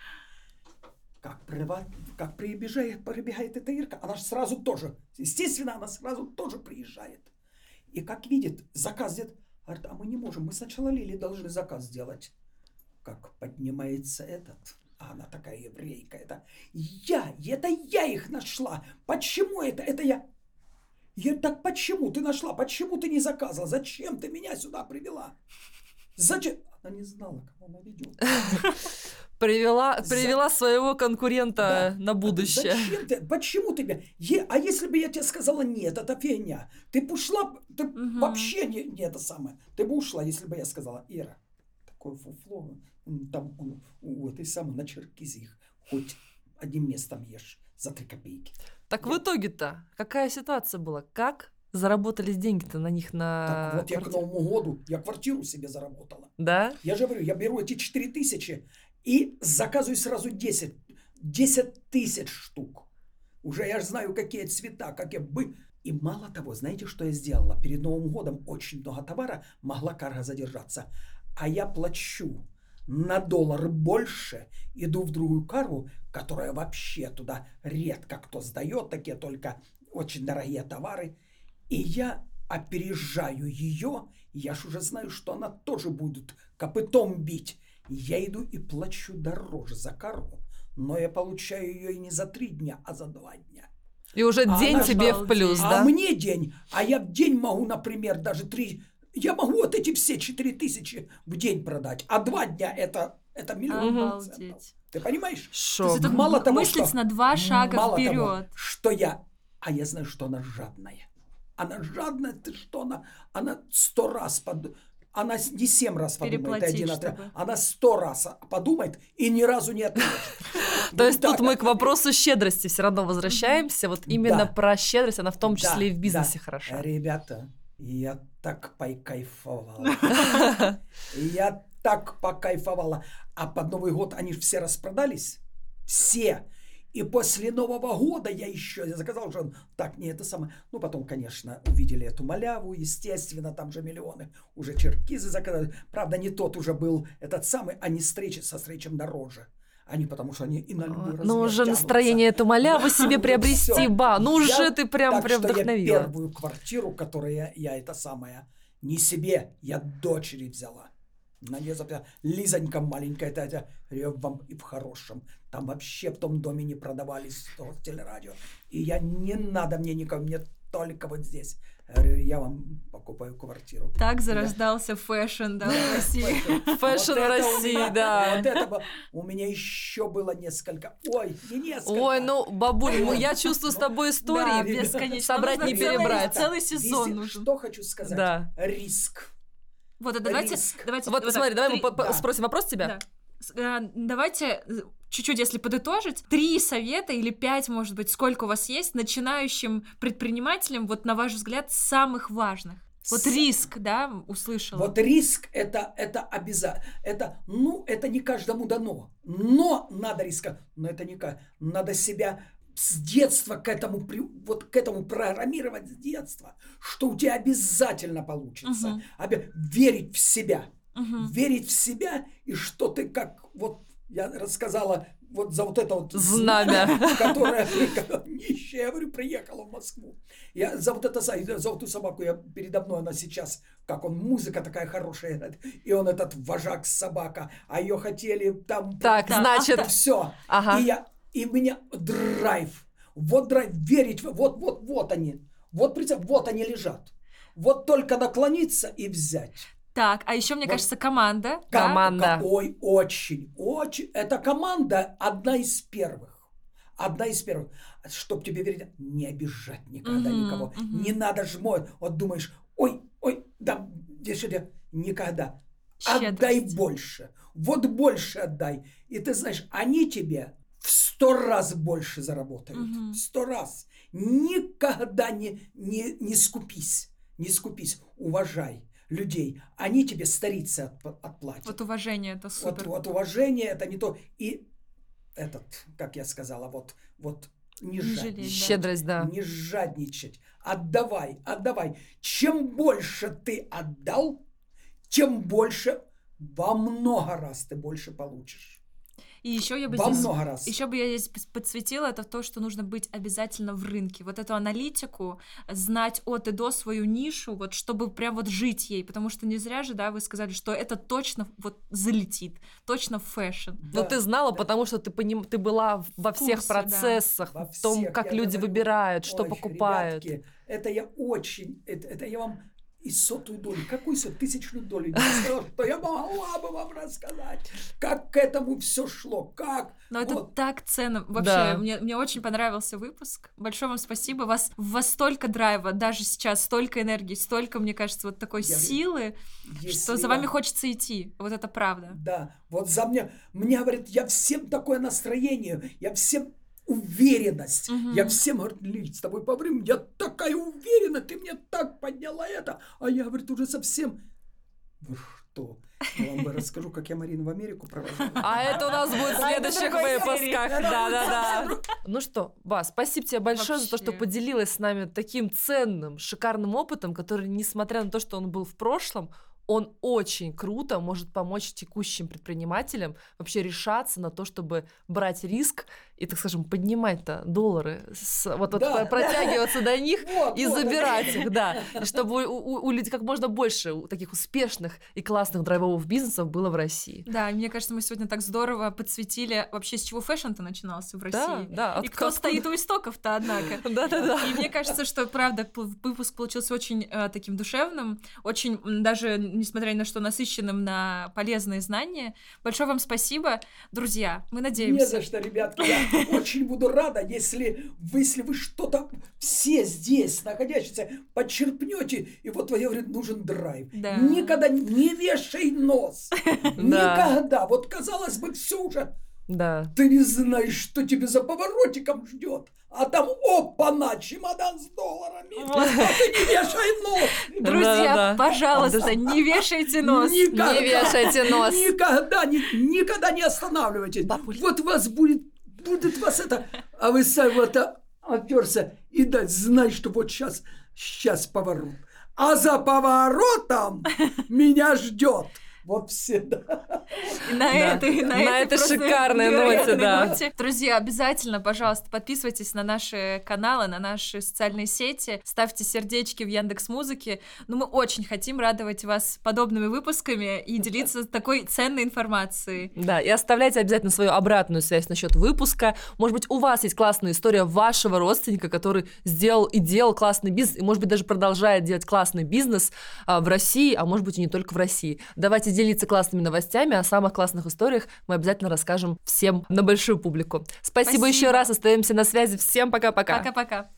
Как, прива- как прибежает, прибегает эта Ирка, она же сразу тоже, естественно, она сразу тоже приезжает. И как видит, заказ делает, говорит, а мы не можем, мы сначала Лили должны заказ сделать. Как поднимается этот, а она такая еврейка, это я, это я их нашла. Почему это? Это я. Я так почему ты нашла? Почему ты не заказывала? Зачем ты меня сюда привела? Зачем? Она не знала, кого она ведет. [LAUGHS] Привела, За- привела своего конкурента Да. на будущее. Зачем ты? Почему ты меня? Е- а если бы я тебе сказала, нет, это фигня. Ты бы ушла, ты Мгм. вообще не, не это самое. Ты бы ушла, если бы я сказала, Ира, такое фуфло, там он, у этой самой на Черкизе их хоть одним местом ешь за три копейки. Так в Я- итоге-то какая ситуация была? Как заработались деньги-то на них Так на вот я к квартиру? Новому году, я квартиру себе заработала. Да? Я же говорю, я беру эти 4 тысячи и заказываю сразу 10. 10 тысяч штук. Уже я же знаю, какие цвета, какие бы. И мало того, знаете, что я сделала? Перед Новым годом очень много товара, могла карга задержаться. А я плачу на доллар больше, иду в другую каргу, которая вообще туда редко кто сдает, такие только очень дорогие товары. И я опережаю ее, я ж уже знаю, что она тоже будет копытом бить. Я иду и плачу дороже за каргу, но я получаю ее и не за три дня, а за два дня. И уже А день тебе в обалдеть. плюс, а да? мне день, а я в день могу, например, даже три... Я могу вот эти все четыре тысячи в день продать, а два дня это, это миллион процентов. Обалдеть. Ты понимаешь? То есть Шок. это Мало того, мыслить что- на два шага Мало того, вперед. что я... А я знаю, что она жадная. Она жадная, ты что, она, она сто раз под... Она не семь раз подумает, один отряд. Она сто раз подумает и ни разу не ответит. [LAUGHS] То есть тут мы к вопросу щедрости все равно возвращаемся. Вот именно про щедрость, она в том числе и в бизнесе хороша. Ребята, я так покайфовала. [LAUGHS] Я так покайфовала. А под Новый год они же все распродались. Все. И после Нового года я еще я заказал уже так, не это самое. Ну, потом, конечно, увидели эту маляву, естественно, там же миллионы. Уже черкизы заказали. Правда, не тот уже был этот самый, они встречи со встречем дороже. Они потому что они и на любой Ну, размер уже тянутся. настроение эту маляву [LAUGHS] себе Уже приобрести, ба. Ну, уже ты прям, прям вдохновила. первую квартиру, которую я это самое, не себе, я дочери взяла. На нее записала. Лизонька маленькая, тетя, я вам и в хорошем. Там вообще в том доме не продавались телерадио. И я, не надо мне никого, мне только вот здесь. Я вам покупаю квартиру. Так зарождался fashion, да, в России. [LAUGHS] Fashion [LAUGHS] в России, да. Вот это было- у меня еще было несколько. Ой, не несколько. Ой, ну, бабуль, ну, я чувствую с тобой Да, истории. бесконечно. Собрать не перебрать. Целый сезон нужен. Что хочу сказать? Да. Риск. Вот, а давайте, давайте. Вот так, посмотри, давай мы три- по- да. спросим вопрос тебя. Да. Э, Давайте э, чуть-чуть, если подытожить, три совета или пять, может быть, сколько у вас есть начинающим предпринимателям, вот на ваш взгляд, самых важных. Вот С- риск, да, услышала. Вот риск это, это обязательно. Это, ну, это не каждому дано. Но надо риска. Но это не ка- Надо себя с детства к этому, вот к этому программировать с детства, что у тебя обязательно получится. Мгм. Обе- верить в себя. Мгм. Верить в себя, и что ты как, вот я рассказала, вот за вот это вот Знамя. [LAUGHS] которое нищая, я говорю, приехала в Москву. Я за вот это, за, вот эту собаку, я передо мной, она сейчас, как он, музыка такая хорошая, играет, и он этот вожак собака, а ее хотели там... Так, значит, Все. ага. И я, и меня драйв. Вот драйв, верить, вот, вот, вот они. Вот, представь, вот они лежат. Вот только наклониться и взять. Так, а еще, мне Вот. кажется, команда. Ком- Команда. Ка- Ой, очень, очень. Эта команда одна из первых. Одна из первых. Чтоб тебе верить, не обижать никогда Мгм, никого. мгм. Не надо жмой. Вот думаешь, ой, ой, да, это никогда. Отдай Щедрость. больше. Вот больше отдай. И ты знаешь, они тебе в сто раз больше заработают. Мгм. В сто раз. Никогда не, не, не скупись. Не скупись. Уважай людей. Они тебе старицы отп- отплатят. Вот уважение, это Вот, супер. вот уважение это не то. И этот, как я сказала, вот, вот не, Не жадничать. жалеть, да. щедрость, да. Не жадничать. Отдавай, отдавай. Чем больше ты отдал, тем больше во много раз ты больше получишь. И еще я бы Во здесь много раз. Еще бы я здесь подсветила, это то, что нужно быть обязательно в рынке. Вот эту аналитику, знать от и до свою нишу, вот чтобы прям вот жить ей. Потому что не зря же, да, вы сказали, что это точно вот залетит, точно в fashion. Но Да, ты знала, да. потому что ты, поним... ты была во всех курсе, да. процессах, Во в том, всех, как я люди говорю, выбирают, что Ой, покупают. ребятки, это я очень, это, это я вам и сотую долю, какую сотую, тысячную долю не сказала, что я могла бы вам рассказать, как к этому все шло, как. Но это Вот. так ценно. Вообще, Да. мне, мне очень понравился выпуск. Большое вам спасибо. Вас, у вас столько драйва, даже сейчас, столько энергии, столько, мне кажется, вот такой Я- силы, что за я- вами хочется идти. Вот это правда. Да, вот за мне, мне говорят, я всем такое настроение, я всем уверенность. Мгм. Я всем говорю, Лиль, с тобой поговорим, я такая уверена, ты мне так подняла это. А я, говорит, уже совсем... Вы что? Я вам бы [LAUGHS] расскажу, как я Марину в Америку провожала. А это у нас будет в А следующих выпусках. серии. Да, да, да. Ну что, Бас, спасибо тебе большое за то, что поделилась с нами таким ценным, шикарным опытом, который, несмотря на то, что он был в прошлом, он очень круто может помочь текущим предпринимателям вообще решаться на то, чтобы брать риск и, так скажем, поднимать-то доллары, с- вот, вот Да, про- протягиваться до них [LAUGHS] Вот, и вот, забирать их, да. [LAUGHS] И чтобы у, у- у людей как можно больше у таких успешных и классных драйвовых бизнесов было в России. Да, и мне кажется, мы сегодня так здорово подсветили вообще, с чего фэшн-то начинался в Да, России. да. И от- кто откуда- стоит у истоков-то, однако. [LAUGHS] Да-да-да. И мне кажется, что, правда, выпуск получился очень э, таким душевным, очень даже, несмотря ни на что, насыщенным на полезные знания. Большое вам спасибо, друзья. Мы Не надеемся. за что, ребятки. Очень буду рада, если вы, если вы что-то все здесь находящиеся подчерпнете, и вот я говорю, нужен драйв. Да. Никогда не вешай нос. [LAUGHS] Никогда. Вот казалось бы, все уже. Да. Ты не знаешь, что тебе за поворотиком ждет. А там опа-на, чемодан с долларами. [LAUGHS] Вот. А ты не вешай нос. Друзья, Да-да. пожалуйста, не вешайте нос. Никогда. Не вешайте нос. Никогда, не, никогда не останавливайтесь. Бабуль. Вот вас будет, будет вас это, а вы сами вот оперся и дать знать, что вот сейчас, сейчас поворот. А за поворотом [LAUGHS] меня ждет. Вот всегда. И на Да. этой, на На этой этой шикарной ноте, да. ноте. Друзья, обязательно, пожалуйста, подписывайтесь на наши каналы, на наши социальные сети, ставьте сердечки в Яндекс Музыке. Ну, мы очень хотим радовать вас подобными выпусками и делиться такой ценной информацией. Да, и оставляйте обязательно свою обратную связь насчет выпуска. Может быть, у вас есть классная история вашего родственника, который сделал и делал классный бизнес, и, может быть, даже продолжает делать классный бизнес а, в России, а может быть, и не только в России. Давайте делиться классными новостями, о самых классных историях мы обязательно расскажем всем на большую публику. Спасибо, Спасибо. еще раз, остаемся на связи. Всем пока-пока. Пока-пока.